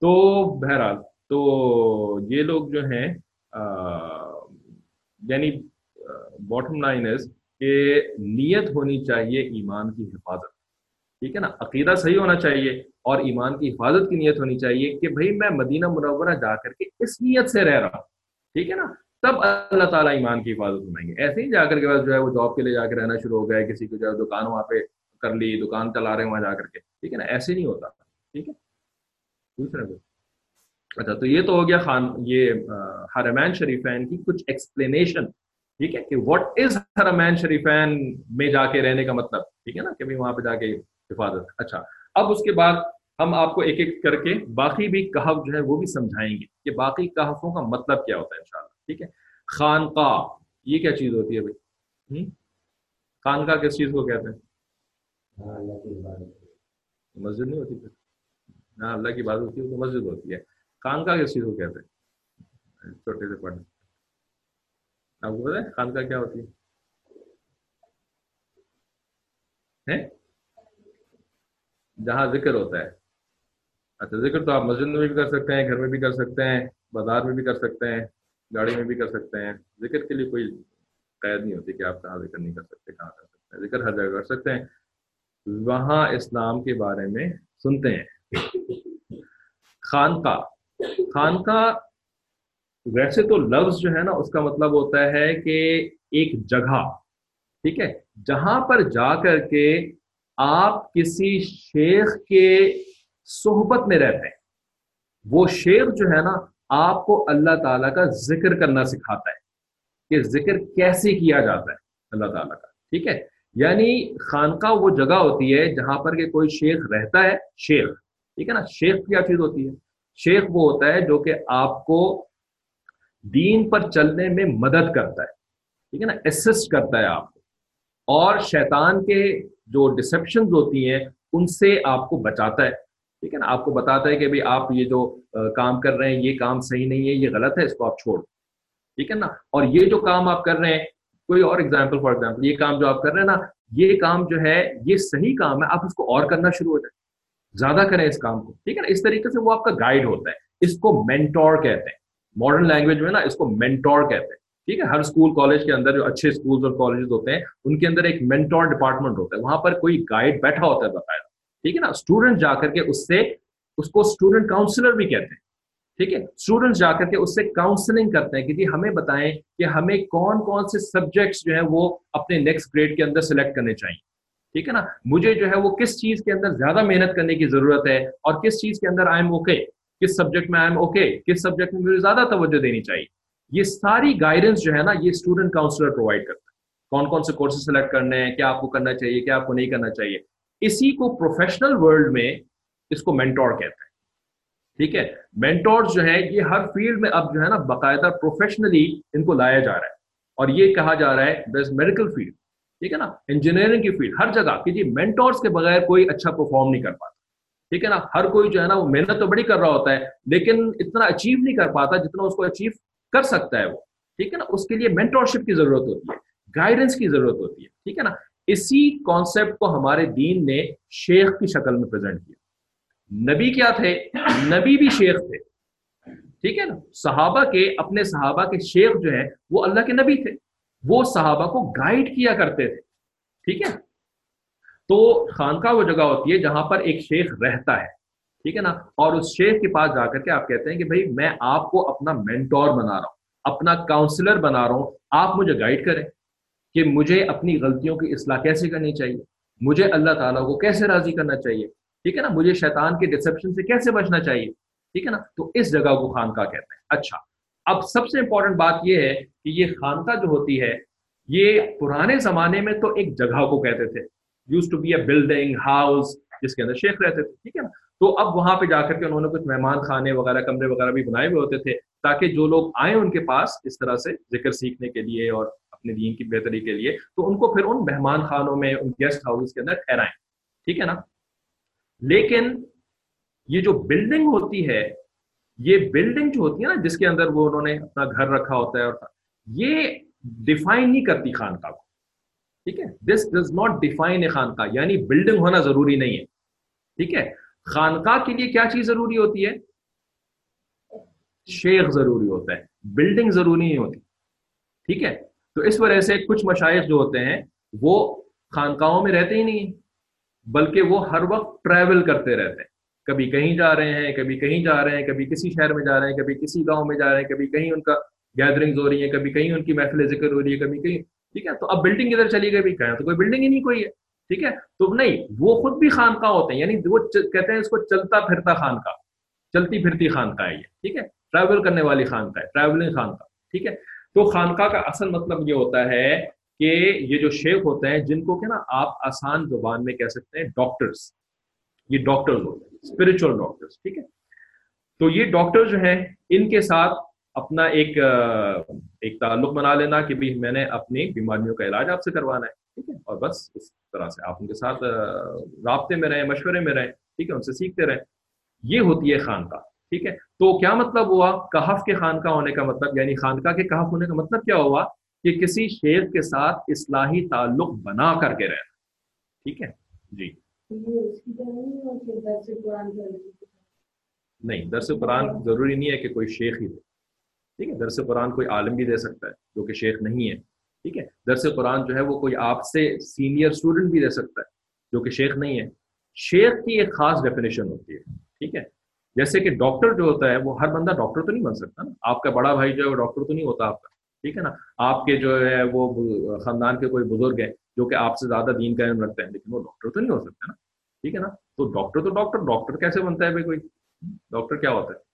تو بہرحال، تو یہ لوگ جو ہیں یعنی باٹم لائن از کہ نیت ہونی چاہیے ایمان کی حفاظت۔ ٹھیک ہے نا؟ عقیدہ صحیح ہونا چاہیے اور ایمان کی حفاظت کی نیت ہونی چاہیے کہ بھائی میں مدینہ منورہ جا کر کے اس نیت سے رہ رہا ہوں۔ ٹھیک ہے نا؟ تب اللہ تعالیٰ ایمان کی حفاظت سنائیں گے۔ ایسے ہی جا کر کے بعد جو ہے وہ جاب کے لیے جا کے رہنا شروع ہو گیا کسی کو جو ہے دکان وہاں پہ کر لی، دکان چلا رہے ہیں وہاں جا کر کے۔ ٹھیک ہے نا؟ ایسے نہیں ہوتا۔ ٹھیک ہے؟ پوچھ رہے اچھا تو یہ تو ہو گیا خان، یہ حرمین شریفین کی کچھ ایکسپلینیشن ٹھیک ہے؟ کہ واٹ از حرمین شریفین میں جا کے رہنے کا مطلب؟ ٹھیک ہے نا؟ کہ وہاں پہ جا کے حفاظت۔ اچھا اب اس کے بعد ہم آپ کو ایک ایک کر کے باقی بھی کہف جو ہے وہ بھی سمجھائیں گے کہ باقی کہفوں کا مطلب کیا ہوتا ہے انشاءاللہ۔ ٹھیک ہے؟ خانقاہ، یہ کیا چیز ہوتی ہے بھائی خانقاہ کس چیز کو کہتے ہیں؟ مسجد نہیں ہوتی پھر؟ ہاں اللہ کی بات ہوتی ہے تو مسجد ہوتی ہے۔ خانقاہ کس چیز کو کہتے ہیں۔ چھوٹے سے پڑھنے۔ آپ کو پتا ہے خانقاہ کیا ہوتی ہے؟ جہاں ذکر ہوتا ہے۔ اچھا ذکر تو آپ مسجد میں بھی کر سکتے ہیں، گھر میں بھی کر سکتے ہیں، بازار میں بھی کر سکتے ہیں، گاڑی میں بھی کر سکتے ہیں۔ ذکر کے لیے کوئی قید نہیں ہوتی کہ آپ کہاں ذکر نہیں کر سکتے، کہاں کر سکتے ہیں۔ ذکر ہر جگہ کر سکتے ہیں۔ وہاں اسلام کے بارے میں سنتے ہیں۔ خانقاہ۔ خانقاہ ویسے تو لفظ جو ہے نا، اس کا مطلب ہوتا ہے کہ ایک جگہ، ٹھیک ہے؟ جہاں پر جا کر کے آپ کسی شیخ کے صحبت میں رہتے ہیں۔ وہ شیخ جو ہے نا، آپ کو اللہ تعالیٰ کا ذکر کرنا سکھاتا ہے کہ ذکر کیسے کیا جاتا ہے اللہ تعالیٰ کا، ٹھیک ہے؟ یعنی خانقاہ وہ جگہ ہوتی ہے جہاں پر کہ کوئی شیخ رہتا ہے، شیخ، ٹھیک ہے نا؟ شیخ کیا چیز ہوتی ہے؟ شیخ وہ ہوتا ہے جو کہ آپ کو دین پر چلنے میں مدد کرتا ہے، ٹھیک ہے نا؟ اسسٹ کرتا ہے آپ کو۔ اور شیطان کے جو ڈسپشن ہوتی ہیں، ان سے آپ کو بچاتا ہے، ٹھیک ہے نا؟ آپ کو بتاتا ہے کہ بھائی آپ یہ جو کام کر رہے ہیں، یہ کام صحیح نہیں ہے، یہ غلط ہے، اس کو آپ چھوڑ ٹھیک ہے نا؟ اور یہ جو کام آپ کر رہے ہیں کوئی اور ایگزامپل فار ایگزامپل یہ کام جو آپ کر رہے ہیں نا، یہ کام جو ہے، یہ صحیح کام ہے، آپ اس کو اور کرنا شروع ہو جائیں زیادہ کریں اس کام کو، ٹھیک ہے نا؟ اس طریقے سے وہ آپ کا گائیڈ ہوتا ہے۔ اس کو مینٹور کہتے ہیں۔ ماڈرن لینگویج میں نا اس کو مینٹور کہتے ہیں۔ ٹھیک ہے؟ ہر اسکول کالج کے اندر جو اچھے اسکول اور کالج ہوتے ہیں، ان کے اندر ایک مینٹور ڈپارٹمنٹ ہوتا ہے۔ وہاں پر کوئی گائیڈ بیٹھا ہوتا ہے باقاعدہ ٹھیک ہے نا؟ اسٹوڈنٹ جا کر کے اس سے اس کو اسٹوڈنٹ کاؤنسلر بھی کہتے ہیں۔ ٹھیک ہے؟ اسٹوڈنٹ جا کر کے اس سے کاؤنسلنگ کرتے ہیں کہ جی ہمیں بتائیں کہ ہمیں کون کون سے سبجیکٹس جو ہیں وہ اپنے نیکسٹ گریڈ کے اندر سلیکٹ کرنے چاہیے۔ ٹھیک ہے نا؟ مجھے جو ہے وہ کس چیز کے اندر زیادہ محنت کرنے کی ضرورت ہے اور کس چیز کے اندر آئی ایم اوکے کس سبجیکٹ میں آئی ایم اوکے کس سبجیکٹ میں مجھے زیادہ توجہ دینی چاہیے؟ یہ ساری گائیڈنس جو ہے نا یہ اسٹوڈنٹ کاؤنسلر پرووائڈ کرتا ہے کون کون سے کورسز سلیکٹ کرنے ہیں؟ کیا آپ کو کرنا چاہیے؟ کیا آپ کو نہیں کرنا چاہیے؟ اسی کو پروفیشنل ورلڈ میں اس کو مینٹور کہتے ہیں۔ ٹھیک ہے؟ مینٹور جو ہے یہ ہر فیلڈ میں اب جو ہے نا باقاعدہ پروفیشنلی ان کو لایا جا رہا ہے۔ اور یہ کہا جا رہا ہے میڈیکل فیلڈ ٹھیک ہے نا؟ انجینئرنگ کی فیلڈ ہر جگہ۔ کہ جی مینٹورس کے بغیر کوئی اچھا پرفارم نہیں کر پاتا۔ ٹھیک ہے نا؟ ہر کوئی جو ہے نا وہ محنت تو بڑی کر رہا ہوتا ہے، لیکن اتنا اچیو نہیں کر پاتا جتنا اس کو اچیو کر سکتا ہے وہ۔ ٹھیک ہے نا؟ اس کے لیے مینٹورشپ کی ضرورت ہوتی ہے گائیڈنس کی ضرورت ہوتی ہے۔ ٹھیک ہے نا؟ اسی کانسیپٹ کو ہمارے دین نے شیخ کی شکل میں پریزنٹ کیا۔ نبی کیا تھے؟ نبی بھی شیخ تھے۔ ٹھیک ہے نا؟ صحابہ کے، اپنے صحابہ کے شیخ جو ہے وہ اللہ کے نبی تھے۔ وہ صحابہ کو گائیڈ کیا کرتے تھے۔ ٹھیک ہے؟ تو خانقاہ وہ جگہ ہوتی ہے جہاں پر ایک شیخ رہتا ہے۔ ٹھیک ہے نا؟ اور اس شیخ کے پاس جا کر کے آپ کہتے ہیں کہ بھائی، میں آپ کو اپنا مینٹور بنا رہا ہوں، اپنا کاؤنسلر بنا رہا ہوں۔ آپ مجھے گائیڈ کریں کہ مجھے اپنی غلطیوں کی اصلاح کیسے کرنی چاہیے؟ مجھے اللہ تعالیٰ کو کیسے راضی کرنا چاہیے؟ ٹھیک ہے نا؟ مجھے شیطان کے ڈسپشن سے کیسے بچنا چاہیے؟ ٹھیک ہے نا؟ تو اس جگہ کو خانقاہ کہتے ہیں۔ اچھا اب سب سے امپورٹنٹ بات یہ ہے کہ یہ خانقاہ جو ہوتی ہے، یہ پرانے زمانے میں تو ایک جگہ کو کہتے تھے۔ Used to be a building house جس کے اندر شیخ رہتے تھے۔ ٹھیک ہے نا؟ تو اب وہاں پہ جا کر کے انہوں نے کچھ مہمان خانے وغیرہ، کمرے وغیرہ بھی بنائے ہوئے ہوتے تھے، تاکہ جو لوگ آئیں ان کے پاس اس طرح سے ذکر سیکھنے کے لیے اور اپنے دین کی بہتری کے لیے، تو ان کو پھر ان مہمان خانوں میں، ان گیسٹ ہاؤس کے اندر ٹھہرائیں۔ ٹھیک ہے نا؟ لیکن یہ جو بلڈنگ ہوتی ہے، یہ بلڈنگ جو ہوتی ہے نا، جس کے اندر وہ انہوں نے اپنا گھر رکھا ہوتا ہے اور یہ ڈیفائن نہیں کرتی خانقاہ کو، ٹھیک ہے؟ This does not define a خانقاہ یعنی بلڈنگ ہونا ضروری نہیں ہے، ٹھیک ہے؟ خانقاہ کے لیے کیا چیز ضروری ہوتی ہے؟ شیخ ضروری ہوتا ہے بلڈنگ ضروری نہیں ہوتی، ٹھیک ہے؟ تو اس وجہ سے کچھ مشائق جو ہوتے ہیں، وہ خانقاہوں میں رہتے ہی نہیں بلکہ وہ ہر وقت ٹریول کرتے رہتے ہیں۔ کبھی کہیں جا رہے ہیں، کبھی کہیں جا رہے ہیں، کبھی کسی شہر میں جا رہے ہیں، کبھی کسی گاؤں میں جا رہے ہیں، کبھی کہیں ان کا گیدرنگ ہو رہی ہے کبھی کہیں ان کی محفل ذکر ہو رہی ہے کبھی کہیں۔ ٹھیک ہے؟ تو اب بلڈنگ ادھر چلی گئی، کہیں تو کوئی بلڈنگ ہی نہیں، کوئی ہے۔ ٹھیک ہے؟ تو نہیں، وہ خود بھی خانقاہ ہوتے ہیں یعنی وہ کہتے ہیں اس کو چلتا پھرتا خانقاہ۔ چلتی پھرتی خانقاہ ہے یہ۔ ٹھیک ہے؟ ٹریول کرنے والی خانقاہ ہے ٹریولنگ خانقاہ۔ ٹھیک ہے؟ تو خانقاہ کا اصل مطلب یہ ہوتا ہے کہ یہ جو شیخ ہوتے ہیں، جن کو کہ نا آپ آسان زبان میں کہہ سکتے ہیں ڈاکٹرس یہ ڈاکٹر ہوتے ہیں اسپرچل ڈاکٹر ٹھیک ہے؟ تو یہ ڈاکٹر جو ہیں، ان کے ساتھ اپنا ایک ایک تعلق بنا لینا کہ بھی میں نے اپنی بیماریوں کا علاج آپ سے کروانا ہے، ٹھیک ہے؟ اور بس اس طرح سے آپ ان کے ساتھ رابطے میں رہیں، مشورے میں رہیں، ٹھیک ہے؟ ان سے سیکھتے رہیں۔ یہ ہوتی ہے خانقاہ، ٹھیک ہے؟ تو کیا مطلب ہوا؟ کہف کے خانقاہ ہونے کا مطلب یعنی خانقاہ کے کہف ہونے کا مطلب کیا ہوا؟ کہ کسی شیر کے ساتھ اصلاحی تعلق بنا کر کے رہنا۔ ٹھیک ہے؟ جی۔ نہیں درس قرآن ضروری نہیں ہے کہ کوئی شیخ ہی دے۔ ٹھیک ہے؟ درس قرآن کوئی عالم بھی دے سکتا ہے جو کہ شیخ نہیں ہے۔ ٹھیک ہے؟ درس قرآن جو ہے وہ کوئی آپ سے سینئر اسٹوڈنٹ بھی دے سکتا ہے جو کہ شیخ نہیں ہے۔ شیخ کی ایک خاص ڈیفینیشن ہوتی ہے۔ ٹھیک ہے؟ جیسے کہ ڈاکٹر جو ہوتا ہے وہ ہر بندہ ڈاکٹر تو نہیں بن سکتا نا۔ آپ کا بڑا بھائی جو ہے وہ ڈاکٹر تو نہیں ہوتا آپ کا۔ ٹھیک ہے نا؟ آپ کے جو ہے وہ خاندان کے کوئی بزرگ ہیں جو کہ آپ سے زیادہ دین کا علم رکھتے ہیں، لیکن وہ ڈاکٹر تو نہیں ہو سکتے نا؟ ٹھیک ہے نا؟ تو ڈاکٹر تو ڈاکٹر ڈاکٹر کیسے بنتا ہے بھائی کوئی؟ ڈاکٹر کیا ہوتا ہے؟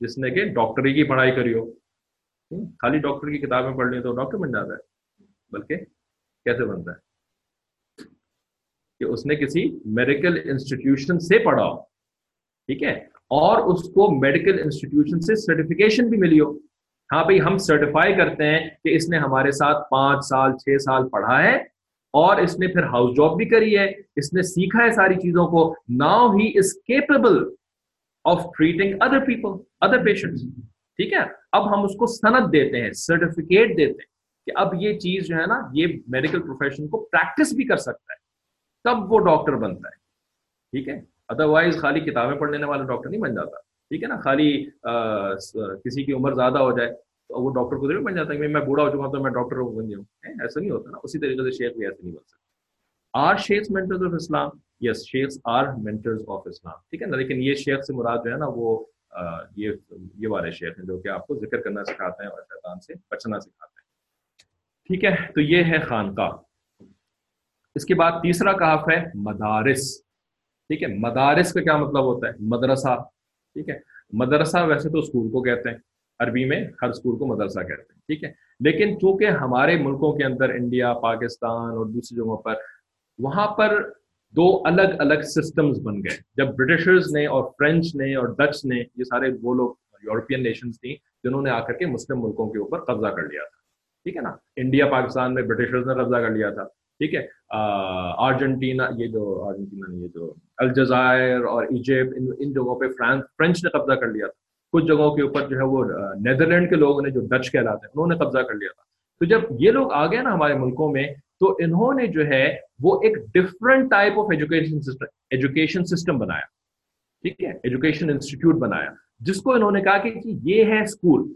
جس نے کہ ڈاکٹری کی پڑھائی کری ہو۔ خالی ڈاکٹر کی کتابیں پڑھ لی تو ڈاکٹر بن جاتا ہے۔ بلکہ کیسے بنتا ہے؟ کہ اس نے کسی میڈیکل انسٹیٹیوشن سے پڑھا ہو۔ ٹھیک ہے؟ اور اس کو میڈیکل انسٹیٹیوشن سے سرٹیفکیشن بھی ملی ہو۔ ہاں بھائی، ہم سرٹیفائی کرتے ہیں کہ اس نے ہمارے ساتھ پانچ سال، چھ سال پڑھا ہے اور اس نے پھر ہاؤس جاب بھی کری ہے۔ اس نے سیکھا ہے ساری چیزوں کو۔ Now he is capable of treating other people other patient ٹھیک ہے؟ اب ہم اس کو سند دیتے ہیں سرٹیفکیٹ دیتے ہیں کہ اب یہ چیز جو ہے نا، یہ میڈیکل پروفیشن کو پریکٹس بھی کر سکتا ہے۔ تب وہ ڈاکٹر بنتا ہے۔ ٹھیک ہے؟ ادروائز خالی کتابیں پڑھ لینے والا ڈاکٹر نہیں بن جاتا۔ ٹھیک ہے نا؟ خالی کسی کی عمر زیادہ ہو جائے تو وہ ڈاکٹر کو بن جاتا ہے میں بوڑھا ہو چکا ہوں تو میں ڈاکٹر بن جاؤں۔ ایسا نہیں ہوتا نا۔ اسی طریقے سے شیخ بھی ایسے نہیں بن سکتا۔ Are Sheikh mentors of Islam yes Sheikh are mentors of اسلام ٹھیک ہے نا؟ لیکن یہ شیخ سے مراد جو ہے نا، وہ یہ یہ والے شیخ ہیں جو کہ آپ کو ذکر کرنا سکھاتے ہیں اور شیطان سے بچنا سکھاتے ہیں۔ ٹھیک ہے؟ تو یہ ہے خانقاہ۔ اس کے بعد تیسرا کہاف ہے مدارس۔ ٹھیک ہے؟ مدارس کا کیا مطلب ہوتا ہے؟ مدرسہ، ٹھیک ہے؟ مدرسہ ویسے تو اسکول کو کہتے ہیں، عربی میں ہر اسکول کو مدرسہ کہتے ہیں، ٹھیک ہے؟ لیکن چونکہ ہمارے ملکوں کے اندر انڈیا، پاکستان اور دوسری جگہوں پر، وہاں پر دو الگ الگ سسٹمز بن گئے۔ جب برٹشرز نے اور فرینچ نے اور ڈچ نے، یہ سارے وہ لوگ یورپین نیشنز تھیں، جنہوں نے آ کر کے مسلم ملکوں کے اوپر قبضہ کر لیا تھا، ٹھیک ہے نا؟ انڈیا، پاکستان میں برٹشرز نے قبضہ کر لیا تھا۔ ٹھیک ہے۔ ارجنٹینا، یہ جو ارجنٹینا یہ جو الجزائر اور ایجپٹ ان ان جگہوں پہ فرانس فرینچ نے قبضہ کر لیا تھا۔ کچھ جگہوں کے اوپر جو ہے وہ نیدرلینڈ کے لوگوں نے جو ڈچ کہلاتے ہیں، انہوں نے قبضہ کر لیا تھا۔ تو جب یہ لوگ آ گئے نا ہمارے ملکوں میں، تو انہوں نے جو ہے وہ ایک different type of education system education system بنایا۔ ٹھیک ہے ایجوکیشن انسٹیٹیوٹ بنایا۔ جس کو انہوں نے کہا کہ یہ ہے اسکول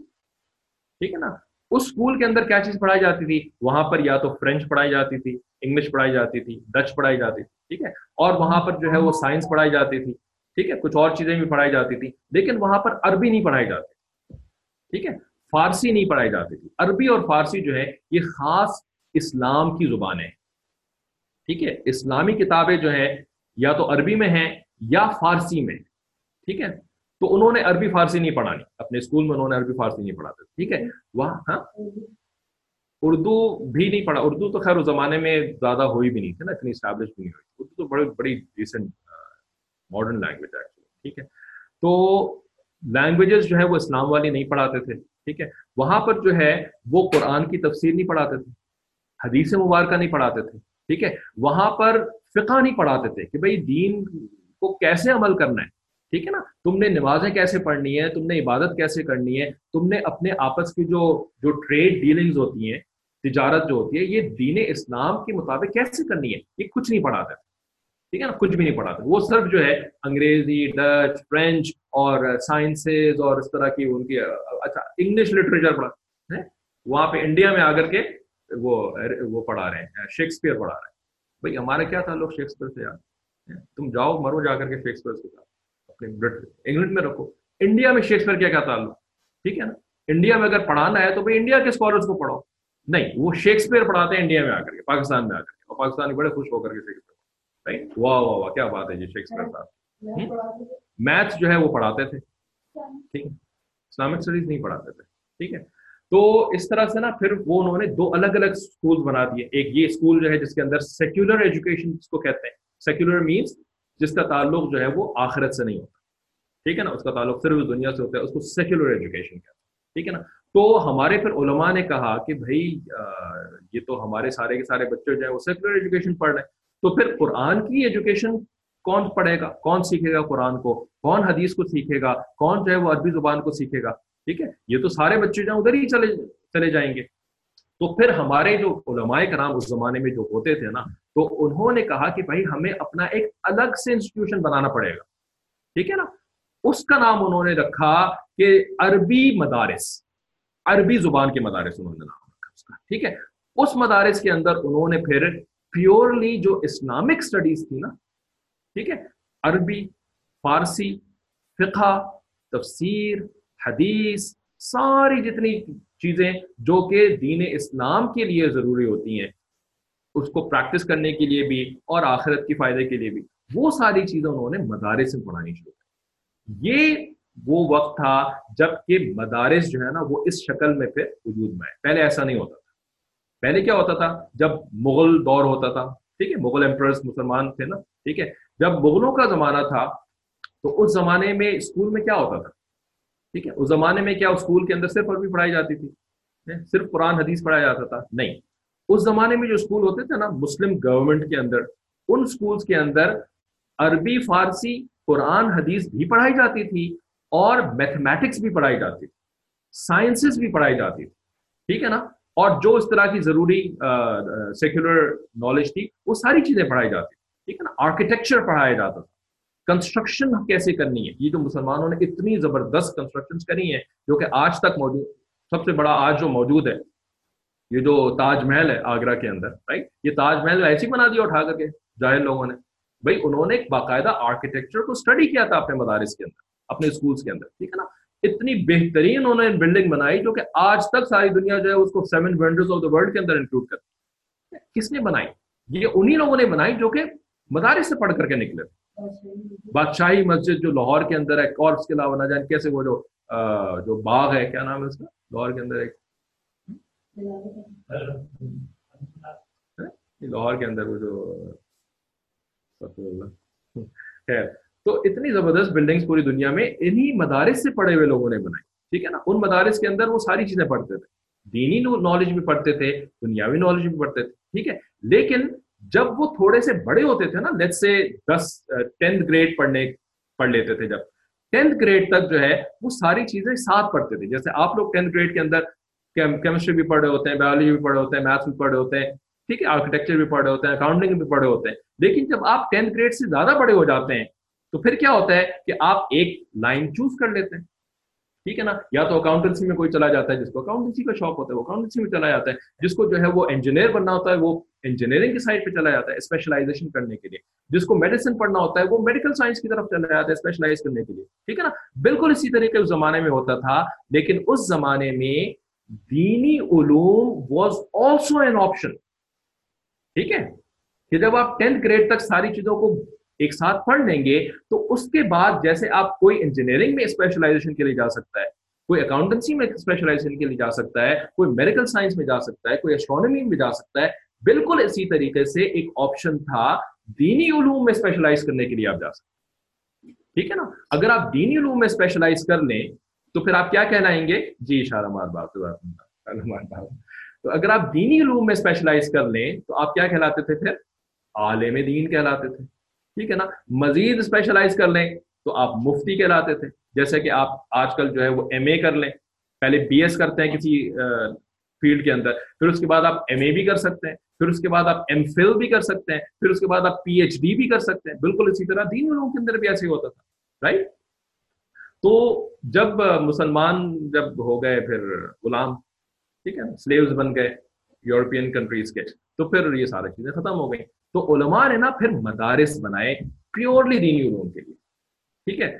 ٹھیک ہے نا؟ اس اسکول کے اندر کیا چیز پڑھائی جاتی تھی؟ وہاں پر یا تو فرینچ پڑھائی جاتی تھی انگلش پڑھائی جاتی تھی ڈچ پڑھائی جاتی تھی، ٹھیک ہے؟ اور وہاں پر جو ہے وہ سائنس پڑھائی جاتی تھی، ٹھیک ہے؟ کچھ اور چیزیں بھی پڑھائی جاتی تھی، لیکن وہاں پر عربی نہیں پڑھائی جاتی ٹھیک ہے؟ فارسی نہیں پڑھائی جاتی تھی۔ عربی اور فارسی جو ہے، یہ خاص اسلام کی زبانیں ٹھیک ہے؟ اسلامی کتابیں جو ہیں، یا تو عربی میں ہیں یا فارسی میں ٹھیک ہے؟ تو انہوں نے عربی فارسی نہیں پڑھانی اپنے اسکول میں انہوں نے عربی فارسی نہیں پڑھاتے ٹھیک ہے؟ وہاں ہاں؟ اردو بھی نہیں پڑھا۔ اردو تو خیر، اس زمانے میں زیادہ ہوئی بھی نہیں تھی نا، اتنی اسٹیبلش بھی نہیں ہوئی اردو تو بڑی بڑی ریسنٹ ماڈرن لینگویج ہے ٹھیک ہے؟ تو لینگویجز جو ہے وہ اسلام والی نہیں پڑھاتے تھے۔ ٹھیک ہے؟ وہاں پر جو ہے، وہ قرآن کی تفسیر نہیں پڑھاتے تھے۔ حدیث مبارکہ نہیں پڑھاتے تھے۔ ٹھیک ہے؟ وہاں پر فقہ نہیں پڑھاتے تھے کہ بھائی دین کو کیسے عمل کرنا ہے۔ ٹھیک ہے نا؟ تم نے نمازیں کیسے پڑھنی ہے تم نے عبادت کیسے کرنی ہے تم نے اپنے آپس کی جو جو ٹریڈ ڈیلنگز ہوتی ہیں، تجارت جو ہوتی ہے، یہ دین اسلام کے مطابق کیسے کرنی ہے؟ یہ کچھ نہیں پڑھاتا ٹھیک ہے نا؟ کچھ بھی نہیں پڑھاتا وہ صرف جو ہے، انگریزی، ڈچ، فرینچ اور سائنسز اور اس طرح کی ان کی اچھا انگلش لٹریچر پڑھا۔ وہاں پہ انڈیا میں آ کر کے وہ وہ پڑھا رہے ہیں۔ شیکسپیئر پڑھا رہے ہیں۔ بھائی، ہمارا کیا تعلق شیکسپیئر سے یار؟ تم جاؤ، مرو جا کر کے شیکسپیئر کے ساتھ۔ انگلینڈ میں رکھو۔ انڈیا میں شیکسپیئر کیا کیا تعلق؟ ٹھیک ہے نا؟ انڈیا میں اگر پڑھانا ہے تو بھائی انڈیا کے اسکالرس کو پڑھو نہیں وہ شیکسپیئر پڑھاتے ہیں انڈیا میں آ کر کے پاکستان میں آ کر کے۔ اور پاکستانی بڑے خوش ہو کر کے شیکسپیئر واہ واہ واہ کیا بات ہے جی شیکسپیئر صاحب۔ میتھس جو ہے وہ پڑھاتے تھے۔ ٹھیک ہے۔ اسلامک اسٹڈیز نہیں پڑھاتے تھے۔ ٹھیک ہے۔ تو اس طرح سے نا پھر وہ انہوں نے دو الگ الگ اسکول بنا دیے۔ ایک یہ اسکول جو ہے جس کے اندر سیکولر ایجوکیشن جس کو کہتے ہیں۔ سیکولر مینس جس کا تعلق جو ہے وہ آخرت سے نہیں ہوتا۔ ٹھیک ہے نا؟ اس کا تعلق صرف دنیا سے ہوتا ہے، اس کو سیکولر ایجوکیشن کہتے ہیں۔ ٹھیک ہے نا؟ تو ہمارے پھر علماء نے کہا کہ بھائی یہ تو ہمارے سارے کے سارے بچے جو ہیں وہ سیکولر ایجوکیشن پڑھ رہے ہیں۔ تو پھر قرآن کی ایجوکیشن کون پڑھے گا؟ کون سیکھے گا قرآن کو؟ کون حدیث کو سیکھے گا؟ کون جو ہے وہ عربی زبان کو سیکھے گا؟ ٹھیک ہے؟ یہ تو سارے بچے جو ہیں ادھر ہی چلے چلے جائیں گے۔ تو پھر ہمارے جو علماء کرام اس زمانے میں جو ہوتے تھے نا تو انہوں نے کہا کہ بھائی ہمیں اپنا ایک الگ سے انسٹیٹیوشن بنانا پڑے گا۔ ٹھیک ہے نا؟ اس کا نام انہوں نے رکھا کہ عربی مدارس، عربی زبان کے مدارس انہوں نے نام رکھا اس کا، ٹھیک ہے؟ اس مدارس کے اندر انہوں نے پھر پیورلی جو اسلامک اسٹڈیز تھی نا، ٹھیک ہے؟ عربی، فارسی، فقہ، تفسیر، حدیث، ساری جتنی چیزیں جو کہ دین اسلام کے لیے ضروری ہوتی ہیں اس کو پریکٹس کرنے کے لیے بھی اور آخرت کی فائدے کے لیے بھی۔ وہ ساری چیزیں انہوں نے مدارس سے پڑھانی شروع کی۔ یہ وہ وقت تھا جبکہ مدارس جو ہے نا وہ اس شکل میں پھر وجود میں پہلے ایسا نہیں ہوتا تھا۔ پہلے کیا ہوتا تھا؟ جب مغل دور ہوتا تھا، ٹھیک ہے، مغل امپرس مسلمان تھے نا، ٹھیک ہے، جب مغلوں کا زمانہ تھا تو اس زمانے میں اسکول میں کیا ہوتا تھا؟ ٹھیک ہے، اس زمانے میں کیا اسکول کے اندر صرف عربی پڑھائی جاتی تھی؟ صرف قرآن، حدیث پڑھایا جاتا تھا؟ نہیں۔ اس زمانے میں جو اسکول ہوتے تھے نا، مسلم گورنمنٹ کے اندر، ان اسکولس کے اندر عربی، فارسی، قرآن، حدیث بھی پڑھائی جاتی تھی اور میتھمیٹکس بھی پڑھائی جاتی تھی سائنسز بھی پڑھائی جاتی تھی، ٹھیک ہے نا؟ اور جو اس طرح کی ضروری سیکولر نالج تھی، وہ ساری چیزیں پڑھائی جاتی ٹھیک ہے نا؟ آرکیٹیکچر پڑھایا جاتا تھا۔ کنسٹرکشن کیسے کرنی ہے؟ یہ جو مسلمانوں نے اتنی زبردست کنسٹرکشن کری ہیں جو کہ آج تک موجود، سب سے بڑا آج جو موجود ہے یہ جو تاج محل ہے آگرہ کے اندر رائٹ یہ تاج محل ایسی بنا دیا اٹھا کر کے جاہل لوگوں نے۔ بھائی، انہوں نے ایک باقاعدہ آرکیٹیکچر کو اسٹڈی کیا تھا اپنے مدارس کے اندر، اپنے اسکولس کے اندر، ٹھیک ہے نا؟ اتنی بہترین انہوں نے بلڈنگ بنائی جو کہ آج تک ساری دنیا جو ہے اس کو seven wonders of the world کے اندر انکلوڈ کرتی کس نے بنائی؟ یہ انہی لوگوں نے بنائی جو کہ مدارس سے پڑھ کر کے نکلے۔ بادشاہی مسجد جو لاہور کے اندر ہے اور اس کے علاوہ نہ جانے کیسے وہ جو جو باغ ہے، کیا نام ہے اس کا؟ لاہور کے اندر ایک ہاں؟ لاہور کے اندر وہ جو خیر، تو اتنی زبردست بلڈنگز پوری دنیا میں انہی مدارس سے پڑھے ہوئے لوگوں نے بنائی، ٹھیک ہے نا؟ ان مدارس کے اندر وہ ساری چیزیں پڑھتے تھے۔ دینی نالج بھی پڑھتے تھے، دنیاوی نالج بھی پڑھتے تھے، ٹھیک ہے؟ لیکن جب وہ تھوڑے سے بڑے ہوتے تھے نا لیٹ سے دس ٹینتھ گریڈ پڑھنے پڑھ لیتے تھے جب۔ ٹینتھ گریڈ تک جو ہے، وہ ساری چیزیں ساتھ پڑھتے تھے۔ جیسے آپ لوگ ٹینتھ گریڈ کے اندر کیمسٹری بھی پڑھے ہوتے ہیں بایولوجی بھی پڑھے ہوتے ہیں میتھس بھی پڑھے ہوتے ہیں، ٹھیک ہے آرکیٹیکچر بھی پڑھے ہوتے ہیں اکاؤنٹنگ بھی پڑھے ہوتے ہیں، لیکن جب آپ ٹینتھ گریڈ سے زیادہ بڑے ہو جاتے ہیں، تو پھر کیا ہوتا ہے کہ آپ ایک لائن چوز کر لیتے ہیں، ٹھیک ہے نا؟ یا تو اکاؤنٹنسی میں کوئی چلا جاتا ہے جس کو اکاؤنٹنسی کا شوق ہوتا ہے، وہ اکاؤنٹنسی میں چلا جاتا ہے، جس کو جو ہے وہ انجینئر بننا ہوتا ہے، وہ انجینئرنگ کی سائڈ پہ چلا جاتا ہے اسپیشلائزیشن کرنے کے لیے، جس کو میڈیسن پڑھنا ہوتا ہے، وہ میڈیکل سائنس کی طرف چلا جاتا ہے اسپیشلائز کرنے کے لیے، ٹھیک ہے نا؟ بالکل اسی طریقے اس زمانے میں ہوتا تھا، لیکن اس زمانے میں دینی علوم واز آلسو این آپشن ٹھیک ہے؟ کہ جب آپ ٹینتھ گریڈ تک ساری چیزوں کو ایک ساتھ پڑھ لیں گے، تو اس کے بعد جیسے آپ کوئی انجینئرنگ میں اسپیشلائزیشن کے لیے جا سکتا ہے، کوئی اکاؤنٹنسی میں اسپیشلائزیشن کے لیے جا سکتا ہے، کوئی میڈیکل سائنس میں جا سکتا ہے، کوئی اسٹرانومی میں جا سکتا ہے، بالکل اسی طریقے سے ایک آپشن تھا دینی علوم میں اسپیشلائز کرنے کے لیے آپ جا سکتے ٹھیک ہے نا؟ اگر آپ دینی علوم میں اسپیشلائز کر لیں تو پھر آپ کیا کہلائیں گے؟ جی اشارہ مار بات تو اگر آپ دینی علوم میں اسپیشلائز کر لیں، تو آپ کیا کہلاتے تھے پھر؟ عالم دین کہلاتے تھے۔ ٹھیک ہے نا؟ مزید اسپیشلائز کر لیں، تو آپ مفتی کہلاتے تھے۔ جیسے کہ آپ آج کل جو ہے وہ ایم اے کر لیں۔ پہلے بی ایس کرتے ہیں کسی فیلڈ کے اندر، پھر اس کے بعد آپ ایم اے بھی کر سکتے ہیں، پھر اس کے بعد آپ ایم فل بھی کر سکتے ہیں، پھر اس کے بعد آپ پی ایچ ڈی بھی کر سکتے ہیں۔ بالکل اسی طرح دین لوگوں کے اندر بھی ایسے ہوتا تھا رائٹ تو جب مسلمان جب ہو گئے پھر غلام، ٹھیک ہے سلیوز بن گئے یورپین کنٹریز کے، تو پھر یہ ساری چیزیں ختم ہو گئیں۔ تو علماء نے نا پھر مدارس بنائے پیورلی دینی علوم کے لیے، ٹھیک ہے۔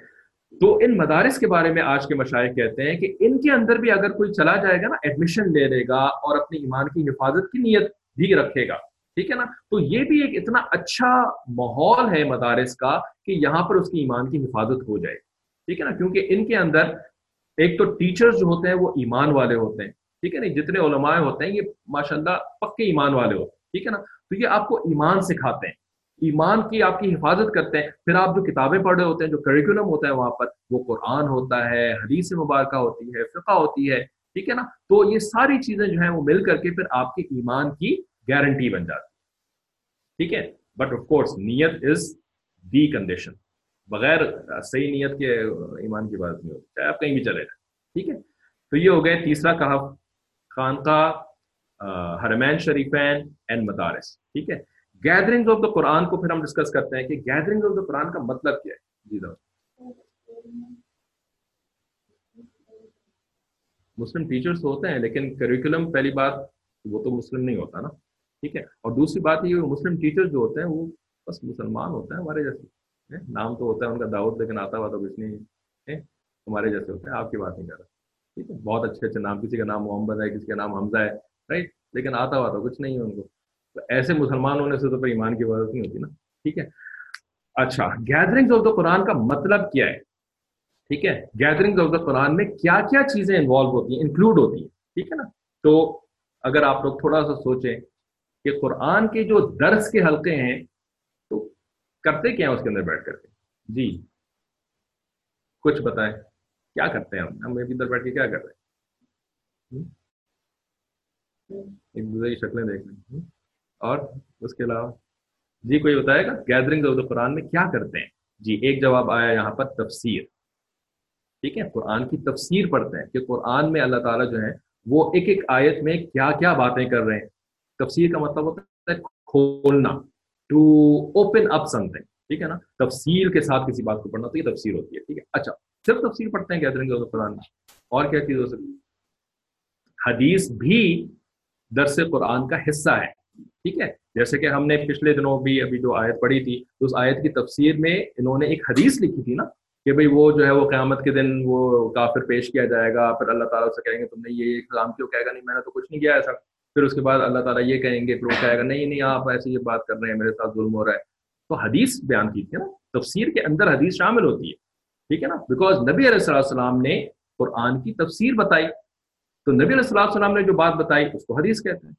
تو ان مدارس کے بارے میں آج کے مشاہد کہتے ہیں کہ ان کے اندر بھی اگر کوئی چلا جائے گا نا ایڈمیشن لے لے گا اور اپنی ایمان کی حفاظت کی نیت بھی رکھے گا، ٹھیک ہے نا۔ تو یہ بھی ایک اتنا اچھا ماحول ہے مدارس کا کہ یہاں پر اس کی ایمان کی حفاظت ہو جائے۔ ٹھیک ہے نا؟ کیونکہ ان کے اندر ایک تو ٹیچرز جو ہوتے ہیں وہ ایمان والے ہوتے ہیں، ٹھیک ہے نا؟ جتنے علماء ہوتے ہیں، یہ ماشاء اللہ پکے ایمان والے ہوتے ہیں، ٹھیک ہے نا؟ تو یہ آپ کو ایمان سکھاتے ہیں، ایمان کی آپ کی حفاظت کرتے ہیں۔ پھر آپ جو کتابیں پڑھ رہے ہوتے ہیں، جو کریکولم ہوتا ہے وہاں پر، وہ قرآن ہوتا ہے، حدیث مبارکہ ہوتی ہے، فقہ ہوتی ہے، ٹھیک ہے نا؟ تو یہ ساری چیزیں جو ہیں وہ مل کر کے پھر آپ کے ایمان کی گارنٹی بن جاتی ٹھیک ہے؟ بٹ آف کورس نیت از دی کنڈیشن بغیر صحیح نیت کے ایمان کی بات نہیں ہوتی، چاہے آپ کہیں بھی چلے جائیں۔ ٹھیک ہے؟ تو یہ ہو گئے تیسرا کہا خانقاہ حرمین شریفین اینڈ مدارس۔ ٹھیک ہے؟ گیدرنگ آف دا قرآن کو پھر ہم ڈسکس کرتے ہیں کہ گیدرنگ آف دا قرآن کا مطلب کیا ہے۔ جی مسلم ٹیچرس ہوتے ہیں، لیکن کریکولم پہلی بات وہ تو مسلم نہیں ہوتا نا۔ ٹھیک ہے؟ اور دوسری بات یہ مسلم ٹیچر جو ہوتے ہیں، وہ بس مسلمان ہوتے ہیں ہمارے جیسے۔ نام تو ہوتا ہے، ان کا دعوت، لیکن آتا ہوا تو کچھ نہیں ہے ہمارے جیسے ہوتے ہیں، آپ کی بات نہیں کر رہا۔ ٹھیک ہے، بہت اچھے اچھے نام، کسی کا نام محمد ہے، کسی کا نام حمزہ ہے رائٹ لیکن آتا ہوا تو کچھ نہیں ہے ان کو۔ تو ایسے مسلمان ہونے سے تو پھر ایمان کی عبادت نہیں ہوتی نا۔ ٹھیک ہے۔ اچھا گیدرنگ آف دا قرآن کا مطلب کیا ہے؟ ٹھیک ہے گیدرنگ آف دا قرآن میں کیا کیا چیزیں انوالو ہوتی ہیں انکلوڈ ہوتی ہیں؟ ٹھیک ہے نا؟ تو اگر آپ لوگ تھوڑا سا سوچیں کہ قرآن کے جو درس کے حلقے ہیں کرتے کیا ہیں اس کے اندر بیٹھ کر کے؟ جی۔ کچھ بتائیں کیا کرتے ہیں ہم؟ ہم ادھر بیٹھ کے کیا کر رہے ہیں؟ ایک دوسرے کی شکلیں دیکھ لیں اور اس کے علاوہ؟ جی کوئی بتائے گا؟ گیدرنگ آف دا قرآن میں کیا کرتے ہیں؟ جی ایک جواب آیا یہاں پر، تفسیر۔ ٹھیک ہے، قرآن کی تفسیر پڑھتے ہیں کہ قرآن میں اللہ تعالیٰ جو ہے، وہ ایک ایک آیت میں کیا کیا باتیں کر رہے ہیں۔ تفسیر کا مطلب ہوتا ہے کھولنا۔ To open up something ٹھیک ہے نا؟ تفسیر کے ساتھ کسی بات کو پڑھنا تو یہ تفسیر ہوتی ہے، ٹھیک ہے؟ اچھا صرف تفسیر پڑھتے ہیں گیدرنگ قرآن میں؟ اور کیا چیز ہو سکتی حدیث بھی درس قرآن کا حصہ ہے، ٹھیک ہے؟ جیسے کہ ہم نے پچھلے دنوں بھی ابھی جو آیت پڑھی تھی، تو اس آیت کی تفسیر میں انہوں نے ایک حدیث لکھی تھی نا کہ بھئی وہ جو ہے وہ قیامت کے دن وہ کافر پیش کیا جائے گا، پھر اللہ تعالیٰ سے کہیں گے تم نے یہ کلام کیوں کہے گا؟ نہیں، میں نے تو کچھ نہیں کیا ایسا۔ پھر اس کے بعد اللہ تعالیٰ یہ کہیں گے، پھر وہ کہے گا، نہیں نہیں، آپ ایسی یہ بات کر رہے ہیں، میرے ساتھ ظلم ہو رہا ہے۔ تو حدیث بیان کی تھی نا۔ تفسیر کے اندر حدیث شامل ہوتی ہے۔ ٹھیک ہے نا؟ بیکاز نبی علیہ السلام نے قرآن کی تفسیر بتائی۔ تو نبی علیہ السلام نے جو بات بتائی، اس کو حدیث کہتے ہیں۔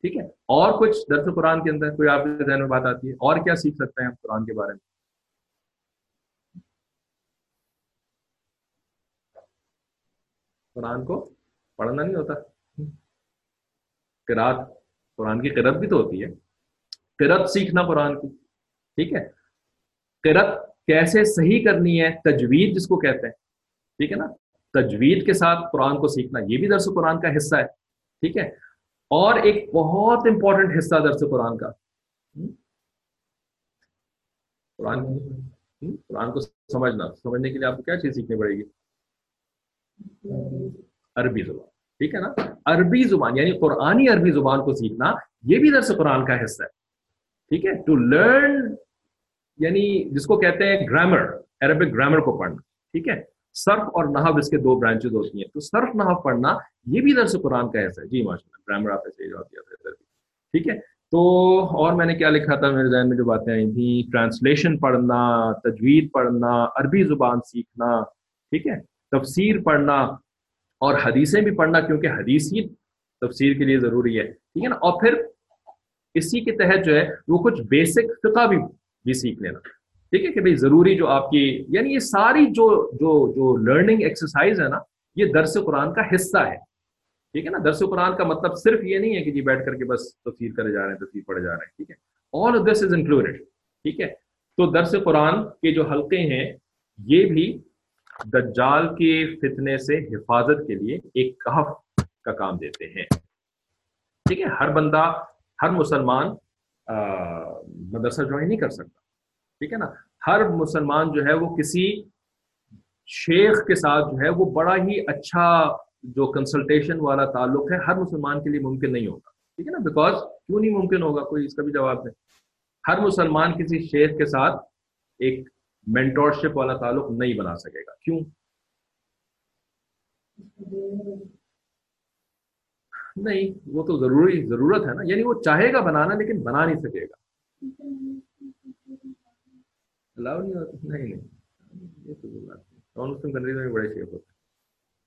ٹھیک ہے؟ اور کچھ درس قرآن کے اندر کوئی آپ کے ذہن میں بات آتی ہے؟ اور کیا سیکھ سکتے ہیں آپ قرآن کے بارے میں؟ قرآن کو پڑھنا نہیں ہوتا۔ قرآن قرآن کی قرت بھی تو ہوتی ہے۔ قرت سیکھنا قرآن کی، ٹھیک ہے۔ قرت کیسے صحیح کرنی ہے، تجوید جس کو کہتے ہیں، ٹھیک ہے نا۔ تجوید کے ساتھ قرآن کو سیکھنا، یہ بھی درس قرآن کا حصہ ہے، ٹھیک ہے۔ اور ایک بہت امپورٹنٹ حصہ درس قرآن کا۔ قرآن قرآن کو سمجھنا، سمجھنے کے لیے آپ کو کیا چیز سیکھنی پڑے گی؟ عربی زبان۔ ٹھیک ہے نا؟ عربی زبان یعنی قرآنی عربی زبان کو سیکھنا، یہ بھی درس قرآن کا حصہ ہے، ٹھیک ہے؟ ٹو لرن یعنی جس کو کہتے ہیں گرامر عربک گرامر کو پڑھنا، ٹھیک ہے؟ صرف اور نحب اس کے دو برانچز ہوتی ہیں، تو صرف نحب پڑھنا، یہ بھی درس قرآن کا حصہ ہے۔ جی ماشاء اللہ گرامر آپ نے ٹھیک ہے؟ تو اور میں نے کیا لکھا تھا، میرے ذہن میں جو باتیں آئی تھیں ٹرانسلیشن پڑھنا، تجوید پڑھنا، عربی زبان سیکھنا، ٹھیک ہے؟ تفسیر پڑھنا اور حدیثیں بھی پڑھنا کیونکہ حدیث ہی تفسیر کے لیے ضروری ہے، ٹھیک ہے نا؟ اور پھر اسی کے تحت جو ہے وہ کچھ بیسک فقہ بھی بھی سیکھ لینا۔ ٹھیک ہے کہ بھائی ضروری جو آپ کی یعنی یہ ساری جو جو جو لرننگ ایکسرسائز ہے نا، یہ درس قرآن کا حصہ ہے۔ ٹھیک ہے نا؟ درس قرآن کا مطلب صرف یہ نہیں ہے کہ جی بیٹھ کر کے بس تفسیر کرے جا رہے ہیں، تفسیر پڑھے جا رہے ہیں، ٹھیک ہے۔ آل دس از انکلوڈیڈ ٹھیک ہے؟ تو درس قرآن کے جو حلقے ہیں، یہ بھی دجال کے فتنے سے حفاظت کے لیے ایک کہف کا کام دیتے ہیں۔ ٹھیک ہے، ہر بندہ، ہر مسلمان مدرسہ جوائن نہیں کر سکتا۔ ٹھیک ہے نا؟ ہر مسلمان جو ہے وہ کسی شیخ کے ساتھ جو ہے وہ بڑا ہی اچھا جو کنسلٹیشن والا تعلق ہے، ہر مسلمان کے لیے ممکن نہیں ہوگا۔ ٹھیک ہے نا؟ بیکاز کیوں نہیں ممکن ہوگا؟ کوئی اس کا بھی جواب دے۔ ہر مسلمان کسی شیخ کے ساتھ ایک مینٹورشپ والا تعلق نہیں بنا سکے گا۔ کیوں؟ نہیں، وہ تو ضروری، ضرورت ہے نا۔ یعنی وہ چاہے گا بنانا لیکن بنا نہیں سکے گا۔ الاؤ نہیں ہوتا نہیں نہیں۔ یہ تو نان مسلم کنٹریز میں بڑے شیف ہوتے ہیں۔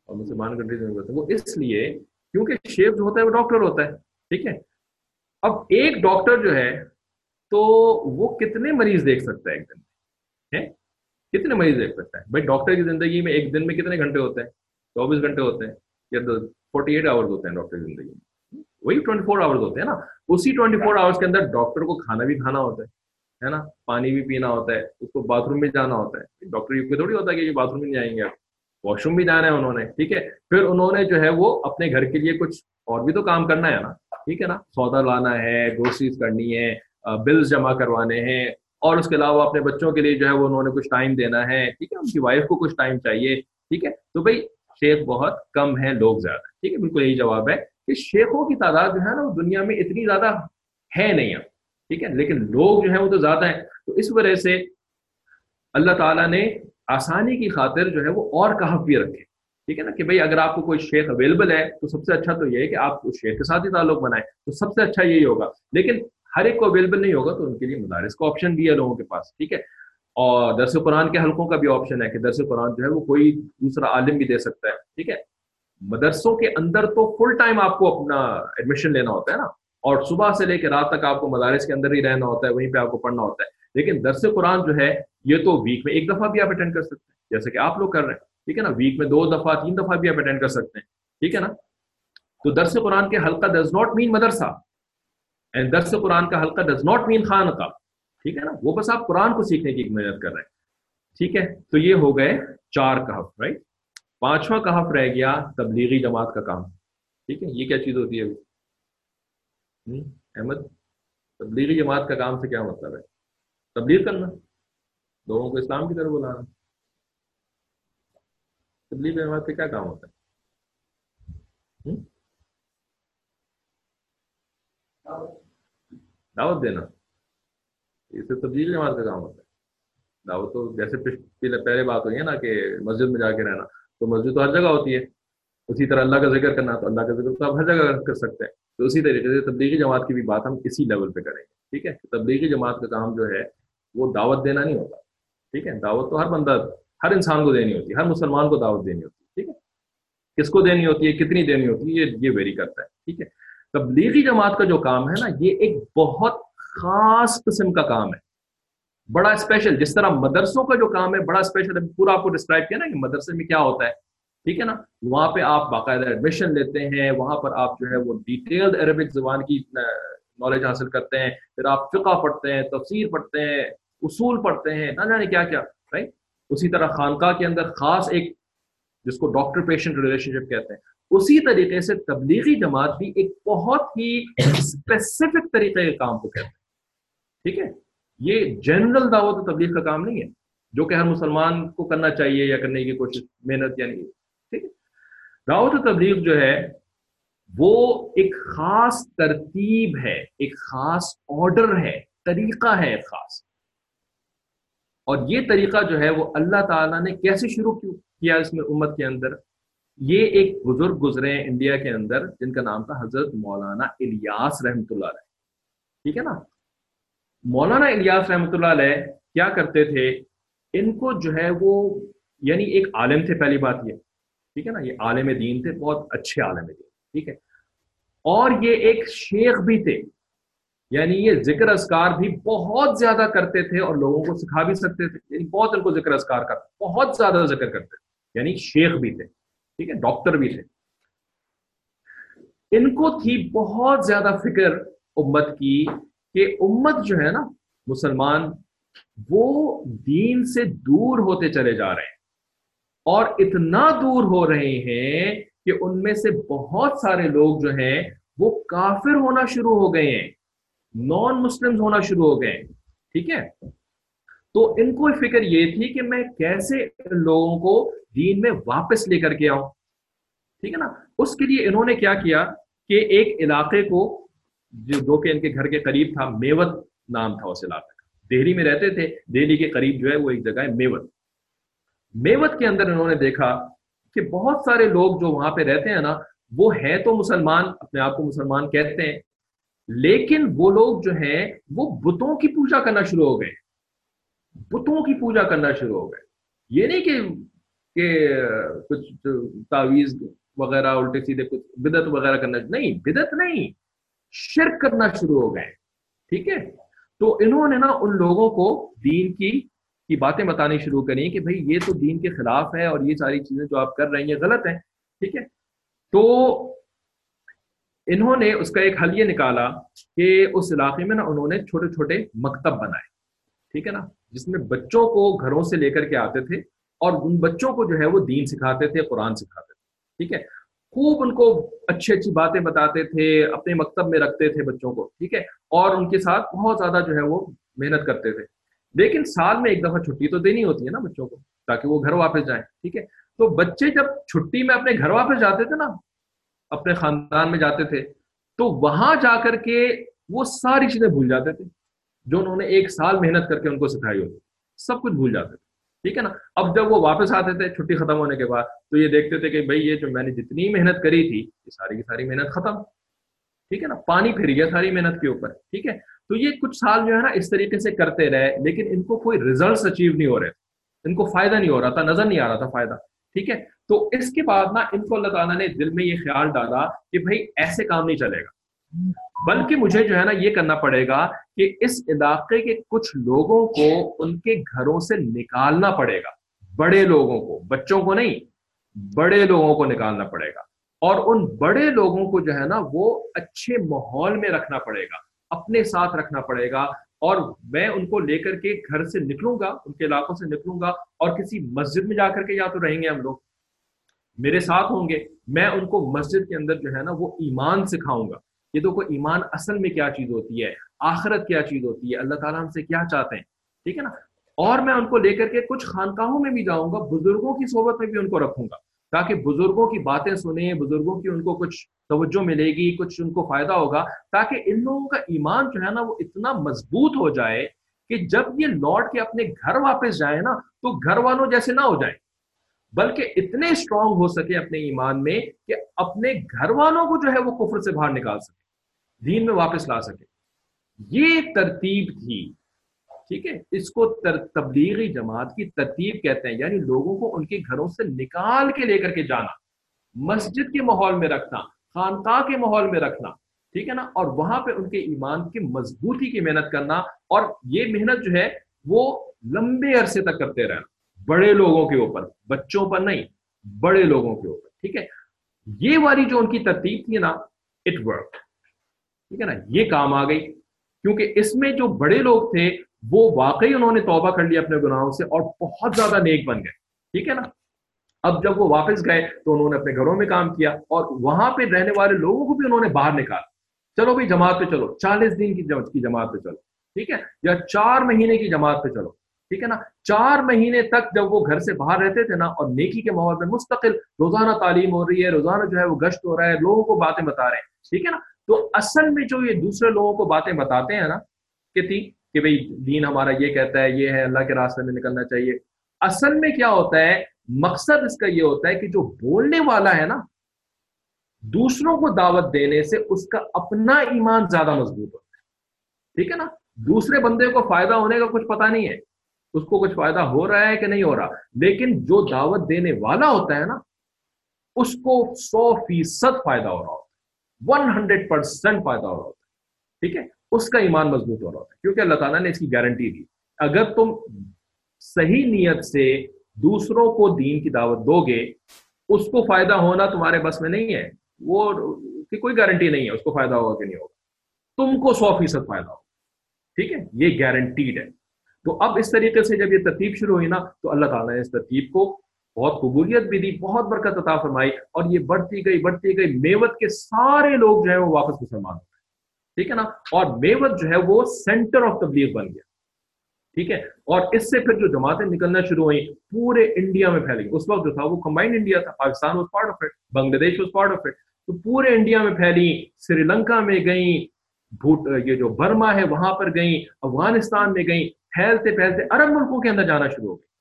اور مسلمان کنٹریز میں ہوتے ہیں۔ وہ اس لیے کیونکہ شیف جو ہوتا ہے وہ ڈاکٹر ہوتا ہے، ٹھیک ہے؟ اب ایک ڈاکٹر جو ہے تو وہ کتنے مریض دیکھ سکتا ہے ایک دن؟ میں کتنے مریض دیکھ سکتا ہے بھائی ڈاکٹر کی زندگی میں ایک دن میں کتنے گھنٹے ہوتے ہیں؟ چوبیس گھنٹے ہوتے ہیں یا فورٹی ایٹ آورس ہوتے ہیں ڈاکٹر کی زندگی میں؟ وہی ٹوئنٹی فور آورس ہوتے ہیں نا۔ اسی ٹوئنٹی فور آورس کے اندر ڈاکٹر کو کھانا بھی کھانا ہوتا ہے ہے نا؟ پانی بھی پینا ہوتا ہے، اس کو باتھ روم بھی جانا ہوتا ہے۔ ڈاکٹر یہ تھوڑی ہوتا ہے کہ یہ باتھ روم میں جائیں گے واش روم بھی جانا ہے انہوں نے، ٹھیک ہے؟ پھر انہوں نے جو ہے وہ اپنے گھر کے لیے کچھ اور بھی تو کام کرنا ہے نا، ٹھیک ہے نا؟ سودا لانا ہے گروسریز کرنی ہے بلز جمع کروانے ہیں اور اس کے علاوہ اپنے بچوں کے لیے جو ہے وہ انہوں نے کچھ ٹائم دینا ہے، ٹھیک ہے؟ ان کی وائف کو کچھ ٹائم چاہیے، ٹھیک ہے؟ تو بھائی شیخ بہت کم ہے لوگ زیادہ، ٹھیک ہے؟ بالکل یہی جواب ہے کہ شیخوں کی تعداد جو ہے نا وہ دنیا میں اتنی زیادہ ہے نہیں ٹھیک ہے؟ لیکن لوگ جو ہیں وہ تو زیادہ ہیں۔ تو اس وجہ سے اللہ تعالیٰ نے آسانی کی خاطر جو ہے وہ اور کہف بھی رکھے، ٹھیک ہے نا؟ کہ بھائی اگر آپ کو کوئی شیخ اویلیبل ہے تو سب سے اچھا تو یہ ہے کہ آپ اس شیخ کے ساتھ ہی تعلق بنائیں۔ تو سب سے اچھا یہی ہوگا۔ لیکن ہر ایک کو اویلیبل نہیں ہوگا تو ان کے لیے مدارس کا آپشن بھی ہے لوگوں کے پاس، ٹھیک ہے؟ اور درس قرآن کے حلقوں کا بھی آپشن ہے کہ درس قرآن جو ہے وہ کوئی دوسرا عالم بھی دے سکتا ہے، ٹھیک ہے؟ مدرسوں کے اندر تو فل ٹائم آپ کو اپنا ایڈمیشن لینا ہوتا ہے نا، اور صبح سے لے کے رات تک آپ کو مدارس کے اندر ہی رہنا ہوتا ہے، وہیں پہ آپ کو پڑھنا ہوتا ہے۔ لیکن درس قرآن جو ہے، یہ تو ویک میں ایک دفعہ بھی آپ اٹینڈ کر سکتے ہیں، جیسے کہ آپ لوگ کر رہے ہیں، ٹھیک ہے نا؟ ویک میں دو دفعہ، تین دفعہ بھی آپ اٹینڈ کر سکتے ہیں، ٹھیک ہے نا؟ تو درس قرآن کے حلقہ ڈز ناٹ مین مدرسہ۔ درس قرآن کا حلقہ ڈز ناٹ مین خان کا ٹھیک ہے نا؟ وہ بس آپ قرآن کو سیکھنے کی محنت کر رہے ہیں. ٹھیک ہے؟ تو یہ ہو گئے چار کہف رائٹ پانچواں کہف رہ گیا تبلیغی جماعت کا کام. ٹھیک ہے؟ یہ کیا چیز ہوتی ہے؟ احمد، تبلیغی جماعت کا کام سے کیا مطلب ہے؟ تبلیغ کرنا. لوگوں کو اسلام کی طرف بلانا. تبلیغ جماعت کا کیا کام ہوتا ہے دعوت دینا۔ اس سے تبدیل جماعت کا کام ہوتا ہے۔ دعوت تو جیسے پہلے بات ہوئی ہے نا کہ مسجد میں جا کے رہنا۔ تو مسجد تو ہر جگہ ہوتی ہے۔ اسی طرح اللہ کا ذکر کرنا، تو اللہ کا ذکر تو آپ ہر جگہ کر سکتے ہیں۔ تو اسی طریقے سے تبلیغی جماعت کی بھی بات ہم اسی لیول پہ کریں گے، ٹھیک ہے؟ تبلیغی جماعت کا کام جو ہے، وہ دعوت دینا نہیں ہوتا، ٹھیک ہے؟ دعوت تو ہر بندہ، ہر انسان کو دینی ہوتی ہے، ہر مسلمان کو دعوت دینی ہوتی ہے، ٹھیک ہے؟ کس کو دینی ہوتی ہے، کتنی دینی ہوتی ہے، یہ ویری کرتا ہے، ٹھیک ہے؟ تبلیغی جماعت کا جو کام ہے نا، یہ ایک بہت خاص قسم کا کام ہے۔ بڑا اسپیشل جس طرح مدرسوں کا جو کام ہے، بڑا اسپیشل پورا آپ کو ڈسکرائب کیا نا کہ مدرسے میں کیا ہوتا ہے۔ ٹھیک ہے نا؟ وہاں پہ آپ باقاعدہ ایڈمیشن لیتے ہیں، وہاں پر آپ جو ہے وہ ڈیٹیلڈ عربک زبان کی نالج حاصل کرتے ہیں۔ پھر آپ فقہ پڑھتے ہیں، تفسیر پڑھتے ہیں، اصول پڑھتے ہیں، نہ جانے کیا کیا رائٹ اسی طرح خانقاہ کے اندر خاص ایک، جس کو ڈاکٹر پیشنٹ ریلیشن شپ کہتے ہیں۔ اسی طریقے سے تبلیغی جماعت بھی ایک بہت ہی اسپیسیفک طریقے کے کام کو کہتے ہیں۔ ٹھیک ہے؟ یہ جنرل دعوت و تبلیغ کا کام نہیں ہے، جو کہ ہر مسلمان کو کرنا چاہیے یا کرنے کی کوشش، محنت یعنی یا نہیں ٹھیک ہے؟ دعوت و تبلیغ جو ہے، وہ ایک خاص ترتیب ہے، ایک خاص آرڈر ہے، طریقہ ہے ایک خاص۔ اور یہ طریقہ جو ہے، وہ اللہ تعالیٰ نے کیسے شروع کیا اس میں امت کے اندر؟ یہ ایک بزرگ گزرے ہیں انڈیا کے اندر، جن کا نام تھا حضرت مولانا الیاس رحمۃ اللہ علیہ۔ ٹھیک ہے نا؟ مولانا الیاس رحمۃ اللہ علیہ کیا کرتے تھے؟ ان کو جو ہے وہ یعنی ایک عالم تھے، پہلی بات یہ۔ ٹھیک ہے نا؟ یہ عالم دین تھے، بہت اچھے عالم دین۔ ٹھیک ہے؟ اور یہ ایک شیخ بھی تھے۔ یعنی یہ ذکر اذکار بھی بہت زیادہ کرتے تھے اور لوگوں کو سکھا بھی سکتے تھے۔ یعنی بہت ان کو ذکر اذکار کرتے، بہت زیادہ ذکر کرتے۔ تھے یعنی شیخ بھی تھے۔ ٹھیک ہے، ڈاکٹر بھی تھے۔ ان کو تھی بہت زیادہ فکر امت کی کہ امت جو ہے نا، مسلمان، وہ دین سے دور ہوتے چلے جا رہے ہیں۔ اور اتنا دور ہو رہے ہیں کہ ان میں سے بہت سارے لوگ جو ہیں، وہ کافر ہونا شروع ہو گئے ہیں۔ نان مسلم ہونا شروع ہو گئے ٹھیک ہے؟ تو ان کو فکر یہ تھی کہ میں کیسے لوگوں کو دین میں واپس لے کر کے آؤں ٹھیک ہے نا؟ اس کے لیے انہوں نے کیا کیا کہ ایک علاقے کو جو کہ ان کے گھر کے قریب تھا، میوت نام تھا اس علاقے کا۔ دہلی میں رہتے تھے، دہلی کے قریب جو ہے وہ ایک جگہ ہے میوت۔ میوت کے اندر انہوں نے دیکھا کہ بہت سارے لوگ جو وہاں پہ رہتے ہیں نا، وہ ہے تو مسلمان، اپنے آپ کو مسلمان کہتے ہیں، لیکن وہ لوگ جو ہیں، وہ بتوں کی پوجا کرنا شروع ہو گئے۔ بتوں کی پوجا کرنا شروع ہو گئے۔ یہ نہیں کہ کہ کچھ تعویذ وغیرہ الٹے سیدھے کچھ بدت وغیرہ کرنا نہیں بدت نہیں، شرک کرنا شروع ہو گئے ٹھیک ہے؟ تو انہوں نے نا ان لوگوں کو دین کی کی باتیں بتانی شروع کریں کہ بھائی یہ تو دین کے خلاف ہے اور یہ ساری چیزیں جو آپ کر رہے ہیں یہ غلط ہیں، ٹھیک ہے؟ تو انہوں نے اس کا ایک حل یہ نکالا کہ اس علاقے میں نا انہوں نے چھوٹے چھوٹے مکتب بنائے، ٹھیک ہے نا؟ جس میں بچوں کو گھروں سے لے کر کے آتے تھے اور ان بچوں کو جو ہے وہ دین سکھاتے تھے، قرآن سکھاتے تھے، ٹھیک ہے؟ خوب ان کو اچھی اچھی باتیں بتاتے تھے، اپنے مکتب میں رکھتے تھے بچوں کو، ٹھیک ہے؟ اور ان کے ساتھ بہت زیادہ جو ہے وہ محنت کرتے تھے۔ لیکن سال میں ایک دفعہ چھٹی تو دینی ہوتی ہے نا بچوں کو، تاکہ وہ گھر واپس جائیں، ٹھیک ہے؟ تو بچے جب چھٹی میں اپنے گھر واپس جاتے تھے نا، اپنے خاندان میں جاتے تھے، تو وہاں جا کر کے وہ ساری چیزیں بھول جاتے تھے، جو انہوں نے ایک سال محنت کر کے ان کو سکھائی ہوتی۔ سب کچھ بھول جاتے تھے۔ ٹھیک ہے نا؟ اب جب وہ واپس آتے تھے، چھٹی ختم ہونے کے بعد، تو یہ دیکھتے تھے کہ بھائی، یہ جو میں نے جتنی محنت کری تھی، یہ ساری کی ساری محنت ختم۔ ٹھیک ہے نا؟ پانی پھر گیا ساری محنت کے اوپر۔ ٹھیک ہے؟ تو یہ کچھ سال جو ہے نا، اس طریقے سے کرتے رہے، لیکن ان کو کوئی ریزلٹس اچیو نہیں ہو رہے۔ ان کو فائدہ نہیں ہو رہا تھا، نظر نہیں آ رہا تھا فائدہ۔ ٹھیک ہے؟ تو اس کے بعد نا، ان کو اللہ تعالیٰ نے دل میں یہ خیال ڈالا کہ بھائی، ایسے کام نہیں چلے گا۔ بلکہ مجھے جو ہے نا یہ کرنا پڑے گا کہ اس علاقے کے کچھ لوگوں کو ان کے گھروں سے نکالنا پڑے گا۔ بڑے لوگوں کو، بچوں کو نہیں، بڑے لوگوں کو نکالنا پڑے گا۔ اور ان بڑے لوگوں کو جو ہے نا وہ اچھے ماحول میں رکھنا پڑے گا، اپنے ساتھ رکھنا پڑے گا۔ اور میں ان کو لے کر کے گھر سے نکلوں گا، ان کے علاقوں سے نکلوں گا اور کسی مسجد میں جا کر کے یا تو رہیں گے ہم لوگ۔ میرے ساتھ ہوں گے، میں ان کو مسجد کے اندر جو ہے نا وہ ایمان سکھاؤں گا۔ یہ تو کوئی ایمان اصل میں کیا چیز ہوتی ہے؟ آخرت کیا چیز ہوتی ہے؟ اللہ تعالیٰ ہم سے کیا چاہتے ہیں؟ ٹھیک ہے نا؟ اور میں ان کو لے کر کے کچھ خانقاہوں میں بھی جاؤں گا، بزرگوں کی صحبت میں بھی ان کو رکھوں گا، تاکہ بزرگوں کی باتیں سنیں، بزرگوں کی ان کو کچھ توجہ ملے گی، کچھ ان کو فائدہ ہوگا، تاکہ ان لوگوں کا ایمان جو ہے نا وہ اتنا مضبوط ہو جائے کہ جب یہ لوٹ کے اپنے گھر واپس جائے نا، تو گھر والوں جیسے نہ ہو جائیں۔ بلکہ اتنے اسٹرانگ ہو سکے اپنے ایمان میں کہ اپنے گھر والوں کو جو ہے وہ کفر سے باہر نکال سکے دین میں واپس لا سکے۔ یہ ترتیب تھی۔ ٹھیک ہے؟ اس کو تبلیغی جماعت کی ترتیب کہتے ہیں یعنی لوگوں کو ان کے گھروں سے نکال کے لے کر کے جانا۔ مسجد کے ماحول میں رکھنا، خانقاہ کے ماحول میں رکھنا۔ ٹھیک ہے نا؟ اور وہاں پہ ان کے ایمان کی مضبوطی کی محنت کرنا۔ اور یہ محنت جو ہے، وہ لمبے عرصے تک کرتے رہنا۔ بڑے لوگوں کے اوپر، بچوں پر نہیں، بڑے لوگوں کے اوپر۔ ٹھیک ہے؟ یہ والی جو ان کی ترتیب تھی نا اٹ ورک ٹھیک ہے نا، یہ کام آ گئی۔ کیونکہ اس میں جو بڑے لوگ تھے، وہ واقعی انہوں نے توبہ کر لیا اپنے گناہوں سے اور بہت زیادہ نیک بن گئے۔ ٹھیک ہے نا؟ اب جب وہ واپس گئے تو انہوں نے اپنے گھروں میں کام کیا اور وہاں پہ رہنے والے لوگوں کو بھی انہوں نے باہر نکالا۔ چلو بھائی، جماعت پہ چلو۔ چالیس دن کی جماعت پہ چلو۔ ٹھیک ہے؟ یا چار مہینے کی جماعت پہ چلو۔ ٹھیک ہے نا؟ چار مہینے تک جب وہ گھر سے باہر رہتے تھے نا، اور نیکی کے ماحول میں مستقل روزانہ تعلیم ہو رہی ہے، روزانہ جو ہے وہ گشت ہو رہا ہے، لوگوں کو باتیں بتا رہے ہیں۔ ٹھیک ہے نا؟ تو اصل میں جو یہ دوسرے لوگوں کو باتیں بتاتے ہیں نا، کہ تھی، کہ بھائی دین ہمارا یہ کہتا ہے، یہ ہے، اللہ کے راستے میں نکلنا چاہیے۔ اصل میں کیا ہوتا ہے، مقصد اس کا یہ ہوتا ہے کہ جو بولنے والا ہے نا، دوسروں کو دعوت دینے سے اس کا اپنا ایمان زیادہ مضبوط ہوتا ہے۔ ٹھیک ہے نا؟ دوسرے بندے کو فائدہ ہونے کا کچھ پتا نہیں ہے۔ اس کو کچھ فائدہ ہو رہا ہے کہ نہیں ہو رہا؟ لیکن جو دعوت دینے والا ہوتا ہے نا، اس کو سو فیصد فائدہ ہو رہا ہوتا ہے۔ ون ہنڈریڈ پرسینٹ فائدہ ہو رہا ہوتا ہے۔ ٹھیک ہے؟ اس کا ایمان مضبوط ہو رہا ہوتا ہے۔ کیونکہ اللہ تعالیٰ نے اس کی گارنٹی دی۔ اگر تم صحیح نیت سے دوسروں کو دین کی دعوت دو گے، اس کو فائدہ ہونا تمہارے بس میں نہیں ہے۔ وہ کی کوئی گارنٹی نہیں ہے، اس کو فائدہ ہوگا کہ نہیں ہوگا۔ تم کو سو فیصد فائدہ ہوگا۔ ٹھیک ہے؟ یہ گارنٹیڈ ہے۔ تو اب اس طریقے سے جب یہ ترتیب شروع ہوئی نا، تو اللہ تعالیٰ نے اس ترتیب کو بہت قبولیت بھی دی، بہت برکت عطا فرمائی اور یہ بڑھتی گئی بڑھتی گئی۔ میوت کے سارے لوگ جو ہے وہ واپس مسلمان ہوتے ٹھیک ہے نا؟ اور میوت جو ہے وہ سینٹر آف تبلیغ بن گیا۔ ٹھیک ہے؟ اور اس سے پھر جو جماعتیں نکلنا شروع ہوئی پورے انڈیا میں پھیل گئی اس وقت جو تھا وہ کمبائنڈ انڈیا تھا، Pakistan was part of it Bangladesh was part of it تو پورے انڈیا میں پھیلی، سری لنکا میں گئیں یہ جو برما ہے وہاں پر گئیں، افغانستان میں گئیں۔ پھیلتے پھیلتے عرب ملکوں کے اندر جانا شروع ہو گئی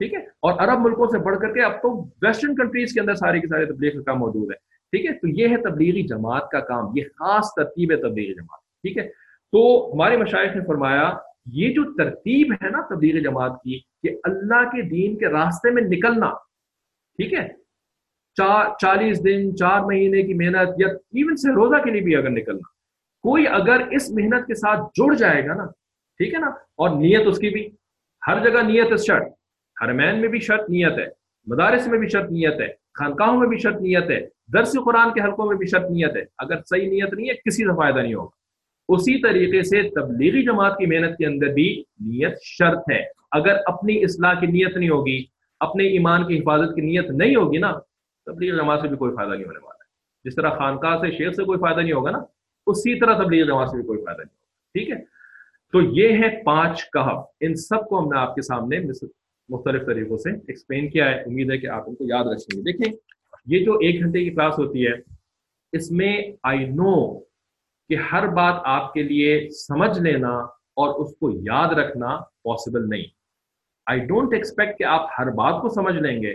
ٹھیک ہے؟ اور عرب ملکوں سے بڑھ کر کے اب تو ویسٹرن کنٹریز کے اندر سارے کے سارے تبلیغ کا کام موجود ہے، ٹھیک ہے؟ تو یہ ہے تبلیغی جماعت کا کام، یہ خاص ترتیب ہے تبلیغی جماعت، ٹھیک ہے؟ تو ہمارے مشائق نے فرمایا، یہ جو ترتیب ہے نا تبلیغ جماعت کی، کہ اللہ کے دین کے راستے میں نکلنا، ٹھیک ہے؟ چار، چالیس دن، چار مہینے کی محنت، یا ایون سے روزہ کے لیے بھی اگر نکلنا، کوئی اگر اس محنت کے ساتھ جڑ جائے گا نا، ٹھیک ہے نا؟ اور نیت اس کی بھی، ہر جگہ نیت اس شرط حرمین میں بھی شرط نیت ہے، مدارس میں بھی شرط نیت ہے، خانقاہوں میں بھی شرط نیت ہے، درس قرآن کے حلقوں میں بھی شرط نیت ہے۔ اگر صحیح نیت نہیں ہے، کسی سے فائدہ نہیں ہوگا۔ اسی طریقے سے تبلیغی جماعت کی محنت کے اندر بھی نیت شرط ہے۔ اگر اپنی اصلاح کی نیت نہیں ہوگی، اپنے ایمان کی حفاظت کی نیت نہیں ہوگی نا تبلیغ جماعت سے بھی کوئی فائدہ نہیں ہونے والا ہے۔ جس طرح خانقاہ سے شیخ سے کوئی فائدہ نہیں ہوگا نا، اسی طرح تبلیغ جماعت سے بھی کوئی فائدہ نہیں ہوگا۔ ٹھیک ہے؟ تو یہ ہے پانچ کہب ان سب کو ہم نے آپ کے سامنے مختلف طریقوں سے ایکسپلین کیا ہے، امید ہے کہ آپ ان کو یاد رکھیں گے۔ دیکھیں، یہ جو ایک گھنٹے کی کلاس ہوتی ہے، اس میں آئی نو کہ ہر بات آپ کے لیے سمجھ لینا اور اس کو یاد رکھنا پاسبل نہیں۔ آئی ڈونٹ ایکسپیکٹ کہ آپ ہر بات کو سمجھ لیں گے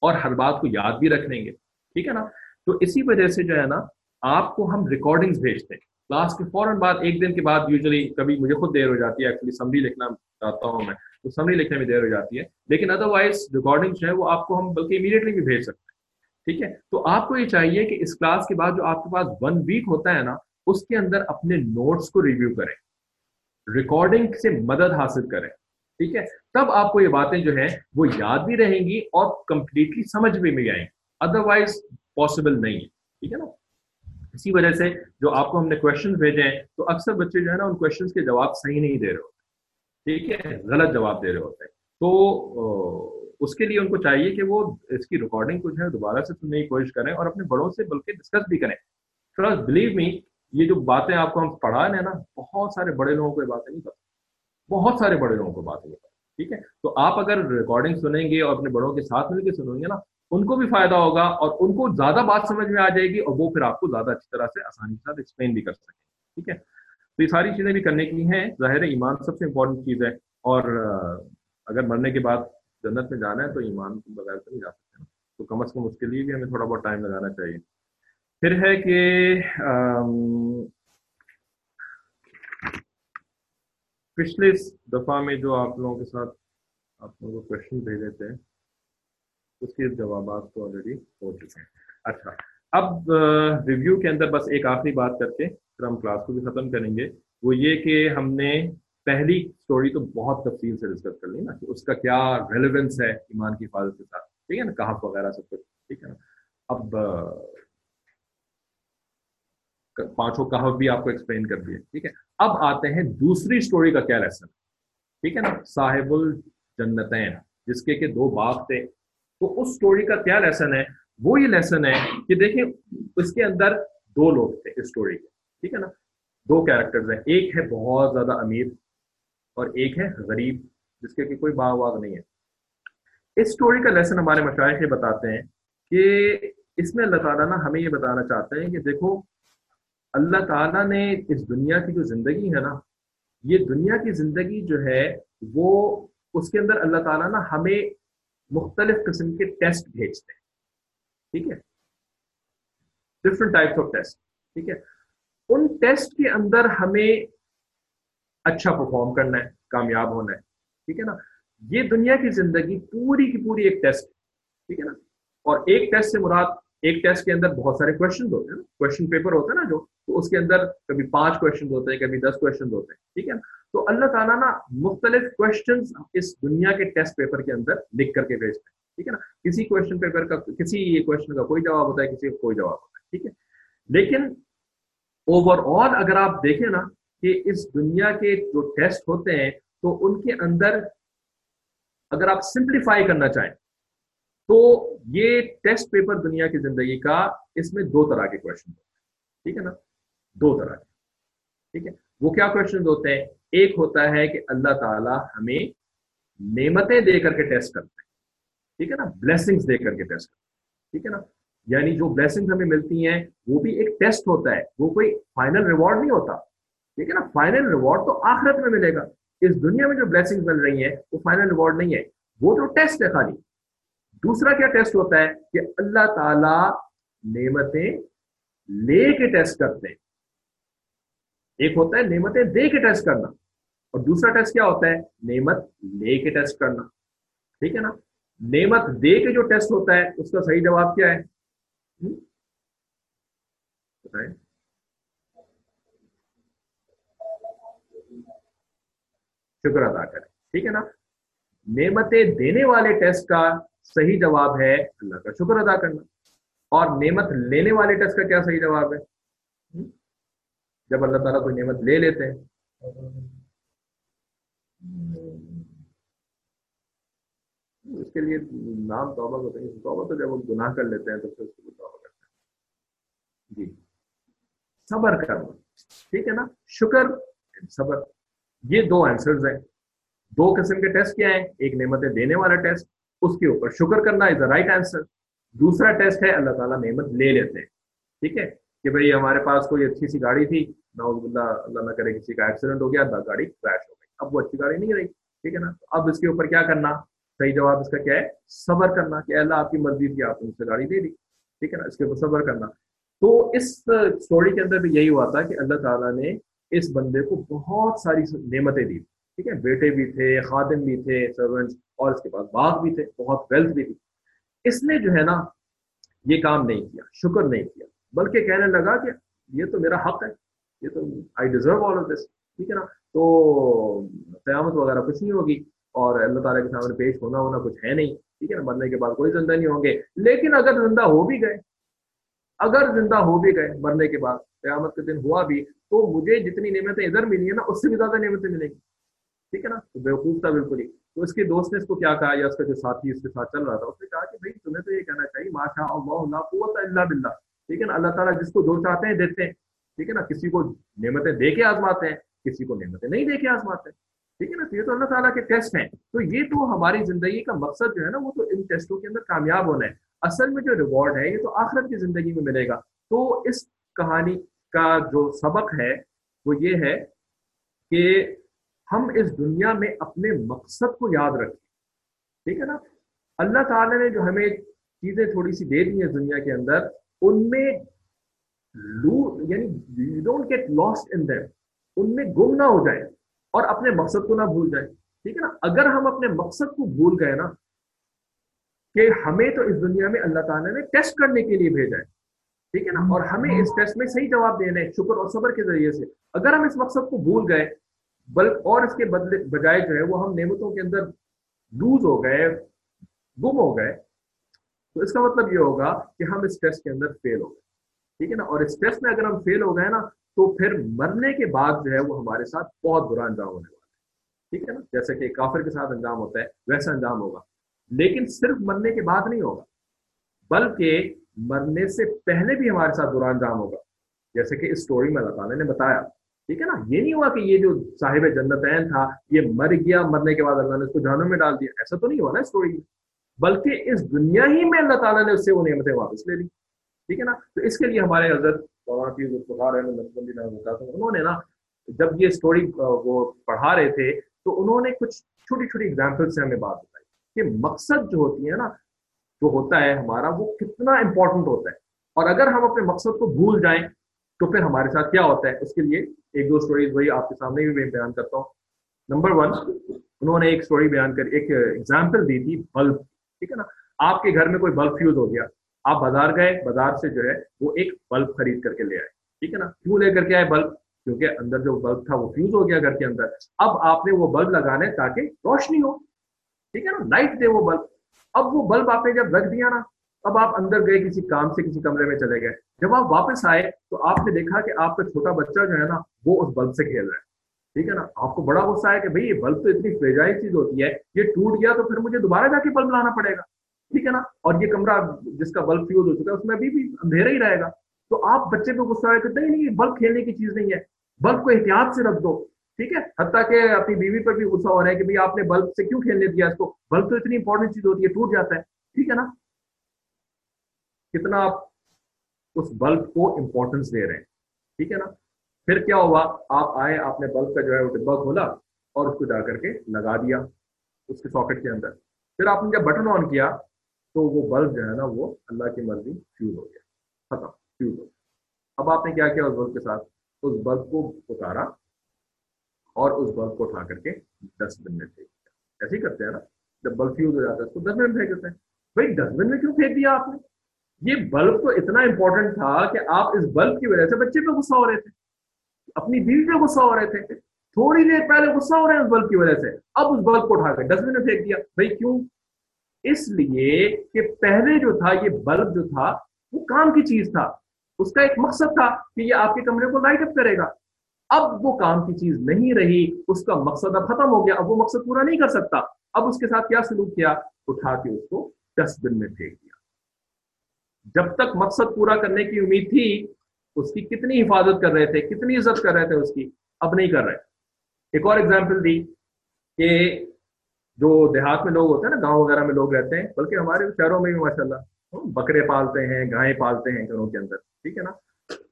اور ہر بات کو یاد بھی رکھ لیں گے۔ ٹھیک ہے نا؟ تو اسی وجہ سے جو ہے نا، آپ کو ہم ریکارڈنگز بھیجتے ہیں۔ کلاس کے فوراً بعد، ایک دن کے بعد یوزلی کبھی مجھے خود دیر ہو جاتی ہے ایکچولی سمری لکھنا چاہتا ہوں میں۔ تو سمری لکھنے میں دیر ہو جاتی ہے۔ لیکن ادر وائز ریکارڈنگ جو ہے وہ آپ کو ہم بلکہ امیڈیٹلی بھی بھیج سکتے ہیں۔ ٹھیک ہے؟ تو آپ کو یہ چاہیے کہ اس کلاس کے بعد جو آپ کے پاس ون ویک ہوتا ہے نا، اس کے اندر اپنے نوٹس کو ریویو کریں۔ ریکارڈنگ سے مدد حاصل کریں۔ ٹھیک ہے؟ تب آپ کو یہ باتیں جو ہیں وہ یاد بھی رہیں گی اور کمپلیٹلی سمجھ بھی میں آئیں۔ گی ادر وائز پاسبل نہیں ہے۔ ٹھیک ہے نا؟ اسی وجہ سے جو آپ کو ہم نے کوشچن بھیجے ہیں، تو اکثر بچے جو ہے نا، ان کوشچنس کے جواب صحیح نہیں دے رہے ہوتے۔ ٹھیک ہے؟ غلط جواب دے رہے ہوتے۔ ہیں تو اس کے لیے ان کو چاہیے کہ وہ اس کی ریکارڈنگ کو جو ہے دوبارہ سے سننے کی کوشش کریں اور اپنے بڑوں سے بلکہ ڈسکس بھی کریں۔ ٹرسٹ بلیو می یہ جو باتیں آپ کو ہم پڑھا رہے ہیں نا، بہت سارے بڑے لوگوں کو یہ باتیں نہیں پتہ۔ بہت سارے بڑے لوگوں کو باتیں نہیں پتہ۔ ٹھیک ہے؟ تو آپ اگر ریکارڈنگ سنیں گے اور اپنے بڑوں کے ساتھ مل کے سنیں گے نا ان کو بھی فائدہ ہوگا اور ان کو زیادہ بات سمجھ میں آ جائے گی اور وہ پھر آپ کو زیادہ اچھی طرح سے آسانی کے ساتھ ایکسپلین بھی کر سکیں، ٹھیک ہے؟ تو یہ ساری چیزیں بھی کرنے کی ہیں۔ ظاہر ایمان سب سے امپورٹنٹ چیز ہے اور اگر مرنے کے بعد جنت میں جانا ہے تو ایمان کے بغیر تو نہیں جا سکتے۔ تو کم از کم اس کے لیے بھی ہمیں تھوڑا بہت ٹائم لگانا چاہیے۔ پھر ہے کہ پچھلے دفعہ میں جو آپ لوگوں کے ساتھ آپ لوگوں کو کوشچن بھیجے تھے اس کے جوابات تو آلریڈی ہو چکے ہیں۔ اچھا اب ریویو کے اندر بس ایک آخری بات کر کے پھر ہم کلاس کو بھی ختم کریں گے۔ وہ یہ کہ ہم نے پہلی اسٹوری تو بہت تفصیل سے ڈسکس کر لی نا کہ اس کا کیا ریلیونس ہے ایمان کی حفاظت کے ساتھ۔ ٹھیک ہے نا؟ کہاں وغیرہ سب کچھ۔ ٹھیک ہے نا؟ اب پانچوں کہاوت بھی آپ کو ایکسپلین کر دیے۔ ٹھیک ہے؟ اب آتے ہیں دوسری اسٹوری کا کیا لیسن ٹھیک ہے نا؟ صاحب الجنتین، جس کے کہ دو باغ تھے۔ تو اس اسٹوری کا کیا لیسن ہے؟ وہ یہ لیسن ہے کہ دیکھیں اس کے اندر دو لوگ تھے اس اسٹوری کے، ٹھیک ہے نا؟ دو کیریکٹرز ہیں، ایک ہے بہت زیادہ امیر اور ایک ہے غریب، جس کے کوئی باغ واغ نہیں ہے۔ اس سٹوری کا لیسن ہمارے مشاہد بتاتے ہیں کہ اس میں اللہ تعالیٰ نا ہمیں یہ بتانا چاہتے ہیں کہ دیکھو، اللہ تعالیٰ نے اس دنیا کی جو زندگی ہے نا، یہ دنیا کی زندگی جو ہے وہ اس کے اندر اللہ تعالیٰ نا ہمیں مختلف قسم کے ٹیسٹ بھیجتے ہیں۔ ٹھیک ہے؟ ڈفرنٹ ٹائپس آف ٹیسٹ ٹھیک ہے؟ ان ٹیسٹ کے اندر ہمیں اچھا پرفارم کرنا ہے، کامیاب ہونا ہے۔ ٹھیک ہے نا؟ یہ دنیا کی زندگی پوری کی پوری ایک ٹیسٹ ٹھیک ہے نا؟ اور ایک ٹیسٹ سے مراد، ایک ٹیسٹ کے اندر بہت سارے کوشچن ہوتے ہیں نا۔ کوشچن پیپر ہوتا ہے نا جو۔ تو اس کے اندر کبھی پانچ کوشچن ہوتے ہیں، کبھی دس کوشچن ہوتے ہیں، ٹھیک ہے تو اللہ تعالیٰ نا مختلف کوشچن اس دنیا کے ٹیسٹ پیپر کے اندر لکھ کر کے بھیجتے ہیں، ٹھیک ہے نا؟ کسی کوشچن پیپر کا، کسی کوشچن کا کوئی جواب ہوتا ہے، کسی کا کوئی جواب ہوتا ہے، ٹھیک ہے؟ لیکن اوور آل اگر آپ دیکھیں نا کہ اس دنیا کے جو ٹیسٹ ہوتے ہیں، تو ان کے اندر اگر آپ سمپلیفائی کرنا چاہیں، تو یہ ٹیسٹ پیپر دنیا کی زندگی کا اس میں دو طرح کے کوشچن ہوتے ہیں، ٹھیک ہے نا؟ دو طرح کے۔ ٹھیک ہے؟ وہ کیا کوشچن ہوتے ہیں؟ ایک ہوتا ہے کہ اللہ تعالی ہمیں نعمتیں دے کر کے ٹیسٹ کرتے ہیں۔ ٹھیک ہے نا؟ بلیسنگس دے کر کے ٹیسٹ کرتے ہیں۔ ٹھیک ہے نا؟ یعنی جو بلیسنگ ہمیں ملتی ہیں، وہ بھی ایک ٹیسٹ ہوتا ہے۔ وہ کوئی فائنل ریوارڈ نہیں ہوتا۔ ٹھیک ہے نا؟ فائنل ریوارڈ تو آخرت میں ملے گا۔ اس دنیا میں جو بلیسنگ مل رہی ہیں، وہ فائنل ریوارڈ نہیں ہے وہ تو ٹیسٹ ہے خالی۔ دوسرا کیا ٹیسٹ ہوتا ہے؟ کہ اللہ تعالی نعمتیں لے کے ٹیسٹ کرتے ہیں۔ ایک ہوتا ہے نعمتیں دے کے ٹیسٹ کرنا۔ اور دوسرا ٹیسٹ کیا ہوتا ہے؟ نعمت لے کے ٹیسٹ کرنا۔ ٹھیک ہے نا؟ نعمت دے کے جو ٹیسٹ ہوتا ہے، اس کا صحیح جواب کیا ہے؟ شکر ادا کریں۔ ٹھیک ہے نا؟ نعمتیں دینے والے ٹیسٹ کا صحیح جواب ہے اللہ کا شکر ادا کرنا۔ اور نعمت لینے والے ٹیسٹ کا کیا صحیح جواب ہے؟ جب اللہ تعالیٰ کوئی نعمت لے لیتے ہیں۔ اس کے لیے نام توبہ کو توبہ تو جب وہ گناہ کر لیتے ہیں تو پھر اس کو توبہ کرتے ہیں۔ جی۔ صبر کرنا ٹھیک ہے نا؟ شکر، صبر۔ یہ دو آنسرز ہیں۔ دو قسم کے ٹیسٹ کیا ہیں؟ ایک نعمتیں دینے والا ٹیسٹ اس کے اوپر شکر کرنا از دا رائٹ آنسر دوسرا ٹیسٹ ہے، اللہ تعالیٰ نعمت لے لیتے ہیں۔ ٹھیک ہے؟ کہ بھئی ہمارے پاس کوئی اچھی سی گاڑی تھی نعوذ باللہ اللہ نہ کرے کسی کا ایکسیڈنٹ ہو گیا گاڑی کریش ہو گئی۔ اب وہ اچھی گاڑی نہیں رہی، ٹھیک ہے نا؟ اب اس کے اوپر کیا کرنا؟ صحیح جواب اس کا کیا ہے؟ صبر کرنا کہ اللہ آپ کی مرضی تھی، آپ نے سے گاڑی دے دی، ٹھیک ہے نا؟ اس کے اوپر صبر کرنا۔ تو اس اسٹوری کے اندر بھی یہی ہوا تھا کہ اللہ تعالیٰ نے اس بندے کو بہت ساری نعمتیں دی۔ ٹھیک ہے؟ بیٹے بھی تھے، خادم بھی تھے سروینٹس اور اس کے پاس باغ بھی تھے، بہت ویلتھ بھی تھی۔ اس نے جو ہے نا یہ کام نہیں کیا، شکر نہیں کیا۔ بلکہ کہنے لگا کہ یہ تو میرا حق ہے، یہ تو آئی ڈیزرو آل آف دس ٹھیک ہے نا؟ تو قیامت وغیرہ کچھ نہیں ہوگی اور اللہ تعالیٰ کے سامنے پیش ہونا ہونا کچھ ہے نہیں، ٹھیک ہے نا؟ مرنے کے بعد کوئی زندہ نہیں ہوں گے۔ لیکن اگر زندہ ہو بھی گئے، اگر زندہ ہو بھی گئے مرنے کے بعد، قیامت کے دن ہوا بھی، تو مجھے جتنی نعمتیں ادھر ملی ہیں نا، اس سے بھی زیادہ نعمتیں ملیں گی، ٹھیک ہے نا؟ تو بیوقوف تھا بالکل ہی۔ تو اس کے دوست نے اس کو کیا کہا یا اس کا جو ساتھی اس کے ساتھ چل رہا تھا، اس نے کہا کہ بھائی تمہیں تو یہ کہنا چاہیے ماشاء اللہ اللہ قوت اللہ بلّہ ٹھیک ہے نا؟ اللہ تعالیٰ جس کو جو چاہتے ہیں دیتے ہیں۔ ٹھیک ہے نا؟ کسی کو نعمتیں دے کے آزماتے ہیں، کسی کو نعمتیں نہیں دے کے آزماتے ہیں۔ ٹھیک ہے نا؟ تو یہ تو اللہ تعالیٰ کے ٹیسٹ ہیں۔ تو یہ تو ہماری زندگی کا مقصد جو ہے نا، وہ تو ان ٹیسٹوں کے اندر کامیاب ہونا ہے۔ اصل میں جو ریوارڈ ہے، یہ تو آخرت کی زندگی میں ملے گا۔ تو اس کہانی کا جو سبق ہے، وہ یہ ہے کہ ہم اس دنیا میں اپنے مقصد کو یاد رکھیں۔ ٹھیک ہے نا؟ اللہ تعالیٰ نے جو ہمیں چیزیں تھوڑی سی دے دی ہیں دنیا کے اندر ان میں یعنی don't get lost in them ان میں گم نہ ہو جائے اور اپنے مقصد کو نہ بھول جائیں ٹھیک ہے نا؟ اگر ہم اپنے مقصد کو بھول گئے نا کہ ہمیں تو اس دنیا میں اللہ تعالیٰ نے ٹیسٹ کرنے کے لیے بھیجا ہے. ٹھیک ہے نا؟ اور ہمیں اس ٹیسٹ میں صحیح جواب دینا ہے، شکر اور صبر کے ذریعے سے. اگر ہم اس مقصد کو بھول گئے بلکہ اور اس کے بدلے بجائے جو ہے، وہ ہم نعمتوں کے اندر لوز ہو گئے، گم ہو گئے تو اس کا مطلب یہ ہوگا کہ ہم اس ٹیسٹ کے اندر فیل ہو گئے۔ ٹھیک ہے نا؟ اور اس ٹیسٹ میں اگر ہم فیل ہو گئے نا، تو پھر مرنے کے بعد جو ہے وہ ہمارے ساتھ بہت برا انجام ہونے والا ہے۔ ٹھیک ہے نا؟ جیسے کہ کافر کے ساتھ انجام ہوتا ہے، ویسا انجام ہوگا۔ لیکن صرف مرنے کے بعد نہیں ہوگا، بلکہ مرنے سے پہلے بھی ہمارے ساتھ برا انجام ہوگا۔ جیسے کہ اس اسٹوری میں اللہ تعالیٰ نے بتایا۔ ٹھیک ہے نا؟ یہ نہیں ہوا کہ یہ جو صاحب جنتین تھا، یہ مر گیا، مرنے کے بعد اللہ نے اس کو جہنم میں ڈال دیا۔ ایسا تو نہیں ہوا نا اسٹوری میں۔ بلکہ اس دنیا ہی میں اللہ تعالیٰ نے اس سے وہ نعمتیں واپس لے لی۔ ٹھیک ہے نا؟ تو اس کے لیے ہمارے حضرت انہوں نے نا جب یہ اسٹوری وہ پڑھا رہے تھے، تو انہوں نے کچھ چھوٹی چھوٹی ایگزامپل سے ہمیں بات بتائی کہ مقصد جو ہوتی ہے نا، جو ہوتا ہے ہمارا، وہ کتنا امپورٹنٹ ہوتا ہے۔ اور اگر ہم اپنے مقصد کو بھول جائیں، تو پھر ہمارے ساتھ کیا ہوتا ہے؟ اس کے لیے ایک دو اسٹوریز وہی آپ کے سامنے بھی میں بیان کرتا ہوں۔ نمبر ون انہوں نے ایک اسٹوری بیان کر، ایک ایگزامپل دی تھی، بلب۔ ٹھیک ہے نا؟ آپ کے گھر میں کوئی بلب فیوز ہو گیا، آپ بازار گئے، بازار سے جو ہے وہ ایک بلب خرید کر کے لے آئے۔ ٹھیک ہے نا؟ کیوں لے کر کے آئے بلب کیونکہ اندر جو بلب تھا وہ فیوز ہو گیا گھر کے اندر۔ اب آپ نے وہ بلب لگانے تاکہ روشنی ہو۔ ٹھیک ہے نا؟ لائٹ دے وہ بلب اب وہ بلب آپ نے جب رکھ دیا نا، اب آپ اندر گئے کسی کام سے، کسی کمرے میں چلے گئے۔ جب آپ واپس آئے تو آپ نے دیکھا کہ آپ کا چھوٹا بچہ جو ہے نا، وہ اس بلب سے کھیل رہا ہے۔ ٹھیک ہے نا؟ آپ کو بڑا غصہ ہے کہ بھائی یہ بلب تو اتنی فریجائل چیز ہوتی ہے، یہ ٹوٹ گیا تو پھر مجھے دوبارہ جا کے بلب لانا پڑے گا، ٹھیک ہے نا؟ اور یہ کمرہ جس کا بلب فیوز ہو چکا ہے، اس میں ابھی بھی اندھیرا ہی رہے گا۔ تو آپ بچے کو غصہ ہے کہ نہیں نہیں بلب کھیلنے کی چیز نہیں ہے، بلب کو احتیاط سے رکھ دو، ٹھیک ہے؟ حتیٰ کہ اپنی بیوی پر بھی غصہ ہو رہا ہے کہ بھئی آپ نے بلب سے کیوں کھیلنے دیا اس کو؟ بلب تو اتنی امپورٹنٹ چیز ہوتی ہے، ٹوٹ جاتا ہے، ٹھیک ہے نا؟ کتنا آپ اس بلب کو امپورٹنس دے رہے ہیں، ٹھیک ہے نا؟ پھر کیا ہوا؟ آپ آئے، آپ نے بلب کا جو ہے وہ ڈبا کھولا اور اس کو جا کر کے لگا دیا اس کے ساکٹ کے اندر۔ پھر آپ نے جب بٹن آن کیا تو وہ بلب جو ہے نا وہ اللہ کی مرضی فیوز ہو گیا۔ ختم فیوز ہو گیا۔ اب آپ نے کیا کیا اس بلب کے ساتھ؟ اس بلب کو اتارا اور اس بلب کو اٹھا کر کے ڈسٹ بن میں پھینک دیا۔ ایسے ہی کرتے ہیں نا، جب بلب فیوز ہو جاتا ہے اس کو ڈسٹ بن میں پھینک دیتے ہیں۔ بھائی ڈسٹ بن میں کیوں پھینک دیا آپ نے؟ یہ بلب تو اتنا امپورٹنٹ تھا کہ آپ اس بلب کی وجہ سے بچے پہ غصہ ہو رہے تھے۔ اپنی بیوی پہ غصہ ہو رہے تھے۔ تھوڑی دیر پہلے غصہ ہو رہے ہیں اس بلب کی وجہ سے۔ اب اس بلب کو اٹھا کر ڈسٹ بن میں پھینک دیا۔ بھائی کیوں؟ اس لیے کہ پہلے جو تھا، یہ بلب جو تھا، وہ کام کی چیز تھا۔ اس کا ایک مقصد تھا کہ یہ آپ کے کمرے کو لائٹ اپ کرے گا۔ اب وہ کام کی چیز نہیں رہی، اس کا مقصد اب ختم ہو گیا۔ اب وہ مقصد پورا نہیں کر سکتا۔ اب اس کے ساتھ کیا سلوک کیا؟ اٹھا کے اس کو ڈسٹ بن میں پھینک دیا۔ جب تک مقصد پورا کرنے کی امید تھی اس کی کتنی حفاظت کر رہے تھے، کتنی عزت کر رہے تھے اس کی، اب نہیں کر رہے۔ ایک اور ایگزامپل دی کہ جو دیہات میں لوگ ہوتے ہیں نا، گاؤں وغیرہ میں لوگ رہتے ہیں، بلکہ ہمارے شہروں میں بھی ماشاء اللہ بکرے پالتے ہیں، گائے پالتے ہیں گھروں کے اندر، ٹھیک ہے نا؟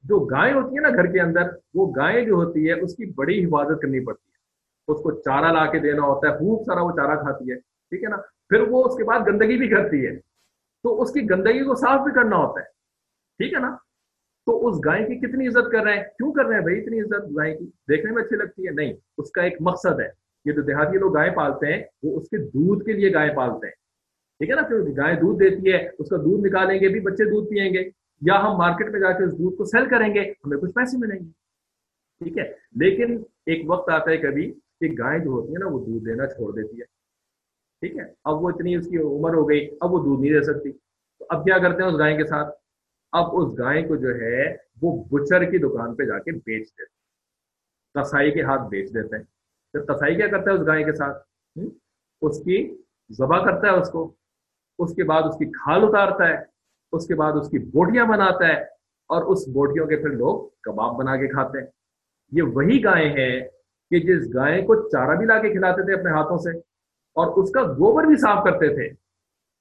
جو گائے ہوتی ہے نا گھر کے اندر، وہ گائے جو ہوتی ہے، اس کی بڑی حفاظت کرنی پڑتی ہے۔ اس کو چارہ لا کے دینا ہوتا ہے، خوب سارا وہ چارہ کھاتی ہے، ٹھیک ہے نا؟ پھر وہ اس کے بعد گندگی بھی کرتی ہے۔ تو اس کی گندگی کو صاف بھی کرنا ہوتا ہے، ٹھیک ہے نا؟ تو اس گائے کی کتنی عزت کر رہے ہیں؟ کیوں کر رہے ہیں بھائی اتنی عزت گائے کی؟ دیکھنے میں اچھی لگتی ہے۔ نہیں، اس کا ایک مقصد ہے۔ یہ جو دیہاتی لوگ گائے پالتے ہیں، وہ اس کے دودھ کے لیے گائے پالتے ہیں۔ ٹھیک ہے نا؟ پھر گائے دودھ دیتی ہے، اس کا دودھ نکالیں گے بھی بچے دودھ پیئیں گے، یا ہم مارکیٹ میں جا کے اس دودھ کو سیل کریں گے، ہمیں کچھ پیسے ملیں گے۔ ٹھیک ہے؟ لیکن ایک وقت آتا ہے کبھی کہ گائے جو ہوتی ہے نا، وہ دودھ دینا چھوڑ دیتی ہے۔ ٹھیک ہے؟ اب وہ اتنی اس کی عمر ہو گئی، اب وہ دودھ نہیں دے سکتی۔ تو اب کیا کرتے ہیں اس گائے کے ساتھ؟ اب اس گائے کو جو ہے وہ بچر کی دکان پہ جا کے بیچ دیتے کسائی کے ہاتھ بیچ دیتے ہیں۔ پھر کسائی کیا کرتا ہے اس گائے کے ساتھ؟ اس کی ذبح کرتا ہے اس کو۔ اس کے بعد اس کی کھال اتارتا ہے۔ اس کے بعد اس کی بوٹیاں بناتا ہے۔ اور اس بوٹیوں کے پھر لوگ کباب بنا کے کھاتے ہیں۔ یہ وہی گائے ہیں کہ جس گائے کو چارہ بھی لا کے کھلاتے تھے اپنے ہاتھوں سے اور اس کا گوبر بھی صاف کرتے تھے۔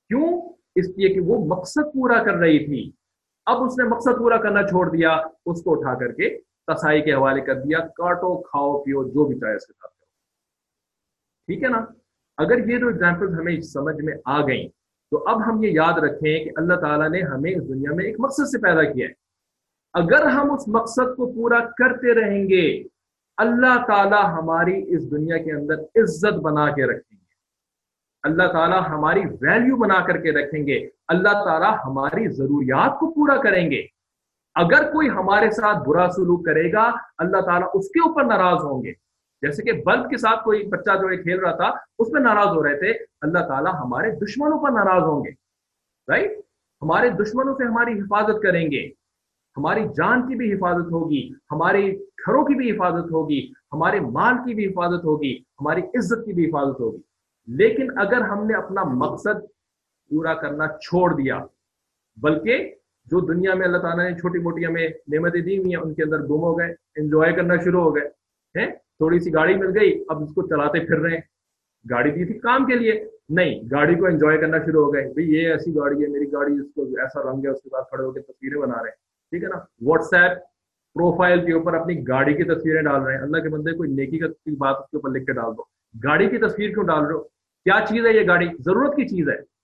کیوں؟ اس لیے کہ وہ مقصد پورا کر رہی تھی۔ اب اس نے مقصد پورا کرنا چھوڑ دیا، اس کو اٹھا کر کے کسائی کے حوالے کر دیا، کاٹو، کھاؤ، پیو، جو بھی چاہے اس کے ساتھ ٹھیک ہے نا؟ اگر یہ جو ایگزامپل ہمیں سمجھ میں آ گئیں، تو اب ہم یہ یاد رکھیں کہ اللہ تعالیٰ نے ہمیں اس دنیا میں ایک مقصد سے پیدا کیا ہے۔ اگر ہم اس مقصد کو پورا کرتے رہیں گے، اللہ تعالیٰ ہماری اس دنیا کے اندر عزت بنا کے رکھیں گے۔ اللہ تعالیٰ ہماری ویلیو بنا کر کے رکھیں گے۔ اللہ تعالیٰ ہماری ضروریات کو پورا کریں گے۔ اگر کوئی ہمارے ساتھ برا سلوک کرے گا، اللہ تعالیٰ اس کے اوپر ناراض ہوں گے۔ جیسے کہ بلب کے ساتھ کوئی بچہ جو ہے کھیل رہا تھا، اس میں ناراض ہو رہے تھے، اللہ تعالیٰ ہمارے دشمنوں پر ناراض ہوں گے۔ رائٹ ہمارے دشمنوں سے ہماری حفاظت کریں گے۔ ہماری جان کی بھی حفاظت ہوگی، ہمارے گھروں کی بھی حفاظت ہوگی، ہمارے مال کی بھی حفاظت ہوگی، ہماری عزت کی بھی حفاظت ہوگی۔ لیکن اگر ہم نے اپنا مقصد پورا کرنا چھوڑ دیا۔ بلکہ جو دنیا میں اللہ تعالیٰ نے چھوٹی موٹی ہمیں نعمتیں دی ہوئی ہیں، ان کے اندر گم ہو گئے انجوائے کرنا شروع ہو گئے۔ ہیں؟ تھوڑی سی گاڑی مل گئی، اب اس کو چلاتے پھر رہے ہیں۔ گاڑی دی تھی کام کے لیے؟ نہیں، گاڑی کو انجوائے کرنا شروع ہو گئے۔ بھائی یہ ایسی گاڑی ہے، میری گاڑی اس کو ایسا رنگ ہے، اس کے بعد کھڑے ہو کے تصویریں بنا رہے ہیں۔ ٹھیک ہے نا؟ واٹس ایپ پروفائل کے اوپر اپنی گاڑی کی تصویریں ڈال رہے ہیں۔ اللہ کے بندے، کوئی نیکی کا بات اس کے اوپر لکھ کے ڈال دو۔ گاڑی کی تصویر کیوں ڈال رہے ہو؟ کیا چیز ہے یہ گاڑی؟ ضرورت کی چیز ہے۔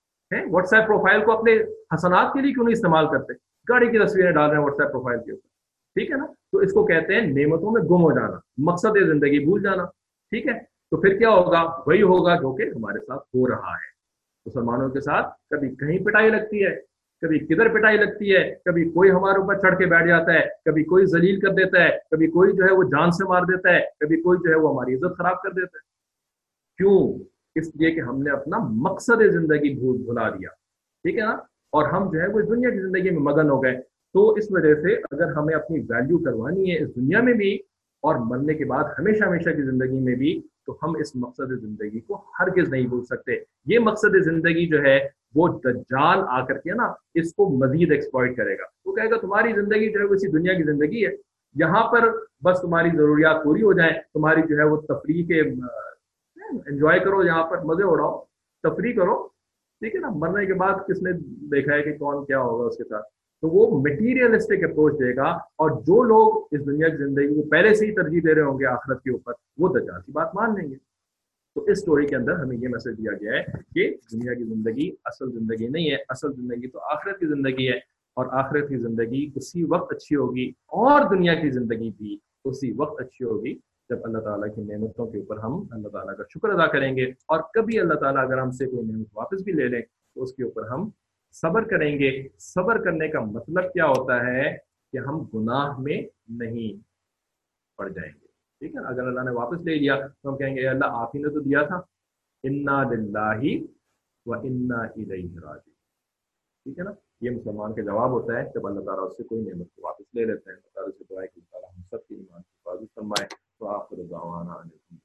واٹس ایپ پروفائل کو اپنے حسنات کے لیے کیوں نہیں استعمال کرتے؟ گاڑی کی تصویریں ڈال رہے ہیں واٹس ایپ پروفائل کے اوپر۔ ٹھیک ہے نا؟ تو اس کو کہتے ہیں نعمتوں میں گم ہو جانا، مقصد زندگی بھول جانا۔ ٹھیک ہے؟ تو پھر کیا ہوگا؟ وہی ہوگا جو کہ ہمارے ساتھ ہو رہا ہے۔ مسلمانوں کے ساتھ کبھی کہیں پٹائی لگتی ہے، کبھی کدھر پٹائی لگتی ہے، کبھی کوئی ہمارے اوپر چڑھ کے بیٹھ جاتا ہے، کبھی کوئی ذلیل کر دیتا ہے، کبھی کوئی جو ہے وہ جان سے مار دیتا ہے، کبھی کوئی جو ہے وہ ہماری عزت خراب کر دیتا ہے۔ کیوں؟ اس لیے کہ ہم نے اپنا مقصد زندگی بھول بھلا دیا۔ ٹھیک ہے نا؟ اور ہم جو ہے وہ دنیا کی زندگی میں مگن ہو گئے۔ تو اس وجہ سے اگر ہمیں اپنی ویلیو کروانی ہے اس دنیا میں بھی اور مرنے کے بعد ہمیشہ ہمیشہ کی زندگی میں بھی، تو ہم اس مقصد زندگی کو ہرگز نہیں بھول سکتے۔ یہ مقصد زندگی جو ہے وہ دجال آ کر کے نا اس کو مزید ایکسپلائٹ کرے گا۔ وہ کہے گا، تمہاری زندگی جو ہے وہ اسی دنیا کی زندگی ہے۔ یہاں پر بس تمہاری ضروریات پوری ہو جائیں، تمہاری جو ہے وہ تفریح کے انجوائے کرو یہاں پر، مزے اڑاؤ، تفریح کرو۔ ٹھیک ہے نا؟ مرنے کے بعد کس نے دیکھا ہے کہ کون کیا ہوگا اس کے ساتھ؟ تو وہ مٹیریلسٹک اپروچ دے گا اور جو لوگ اس دنیا کی زندگی کو پہلے سے ہی ترجیح دے رہے ہوں گے آخرت کے اوپر، وہ دجال کی بات مان لیں گے۔ تو اس سٹوری کے اندر ہمیں یہ میسج دیا گیا ہے کہ دنیا کی زندگی اصل زندگی نہیں ہے، اصل زندگی تو آخرت کی زندگی ہے اور آخرت کی زندگی اسی وقت اچھی ہوگی اور دنیا کی زندگی بھی اسی وقت اچھی ہوگی جب اللہ تعالیٰ کی نعمتوں کے اوپر ہم اللہ تعالیٰ کا شکر ادا کریں گے اور کبھی اللہ تعالیٰ اگر ہم سے کوئی نعمت واپس بھی لے لیں تو اس کے اوپر ہم صبر کریں گے۔ صبر کرنے کا مطلب کیا ہوتا ہے کہ ہم گناہ میں نہیں پڑ جائیں گے۔ ٹھیک ہے؟ اگر اللہ نے واپس لے لیا تو ہم کہیں گے اللہ، آپ ہی نے تو دیا تھا۔ انا دلہ و انا راجی ٹھیک ہے نا؟ یہ مسلمان کا جواب ہوتا ہے جب اللہ تعالیٰ اس سے کوئی نعمت کو واپس لے لیتے ہیں اللہ تعالیٰ سے دعائیں کہ اللہ ہم سب کی ایمان کی حفاظت فرمائے۔ profitable on our new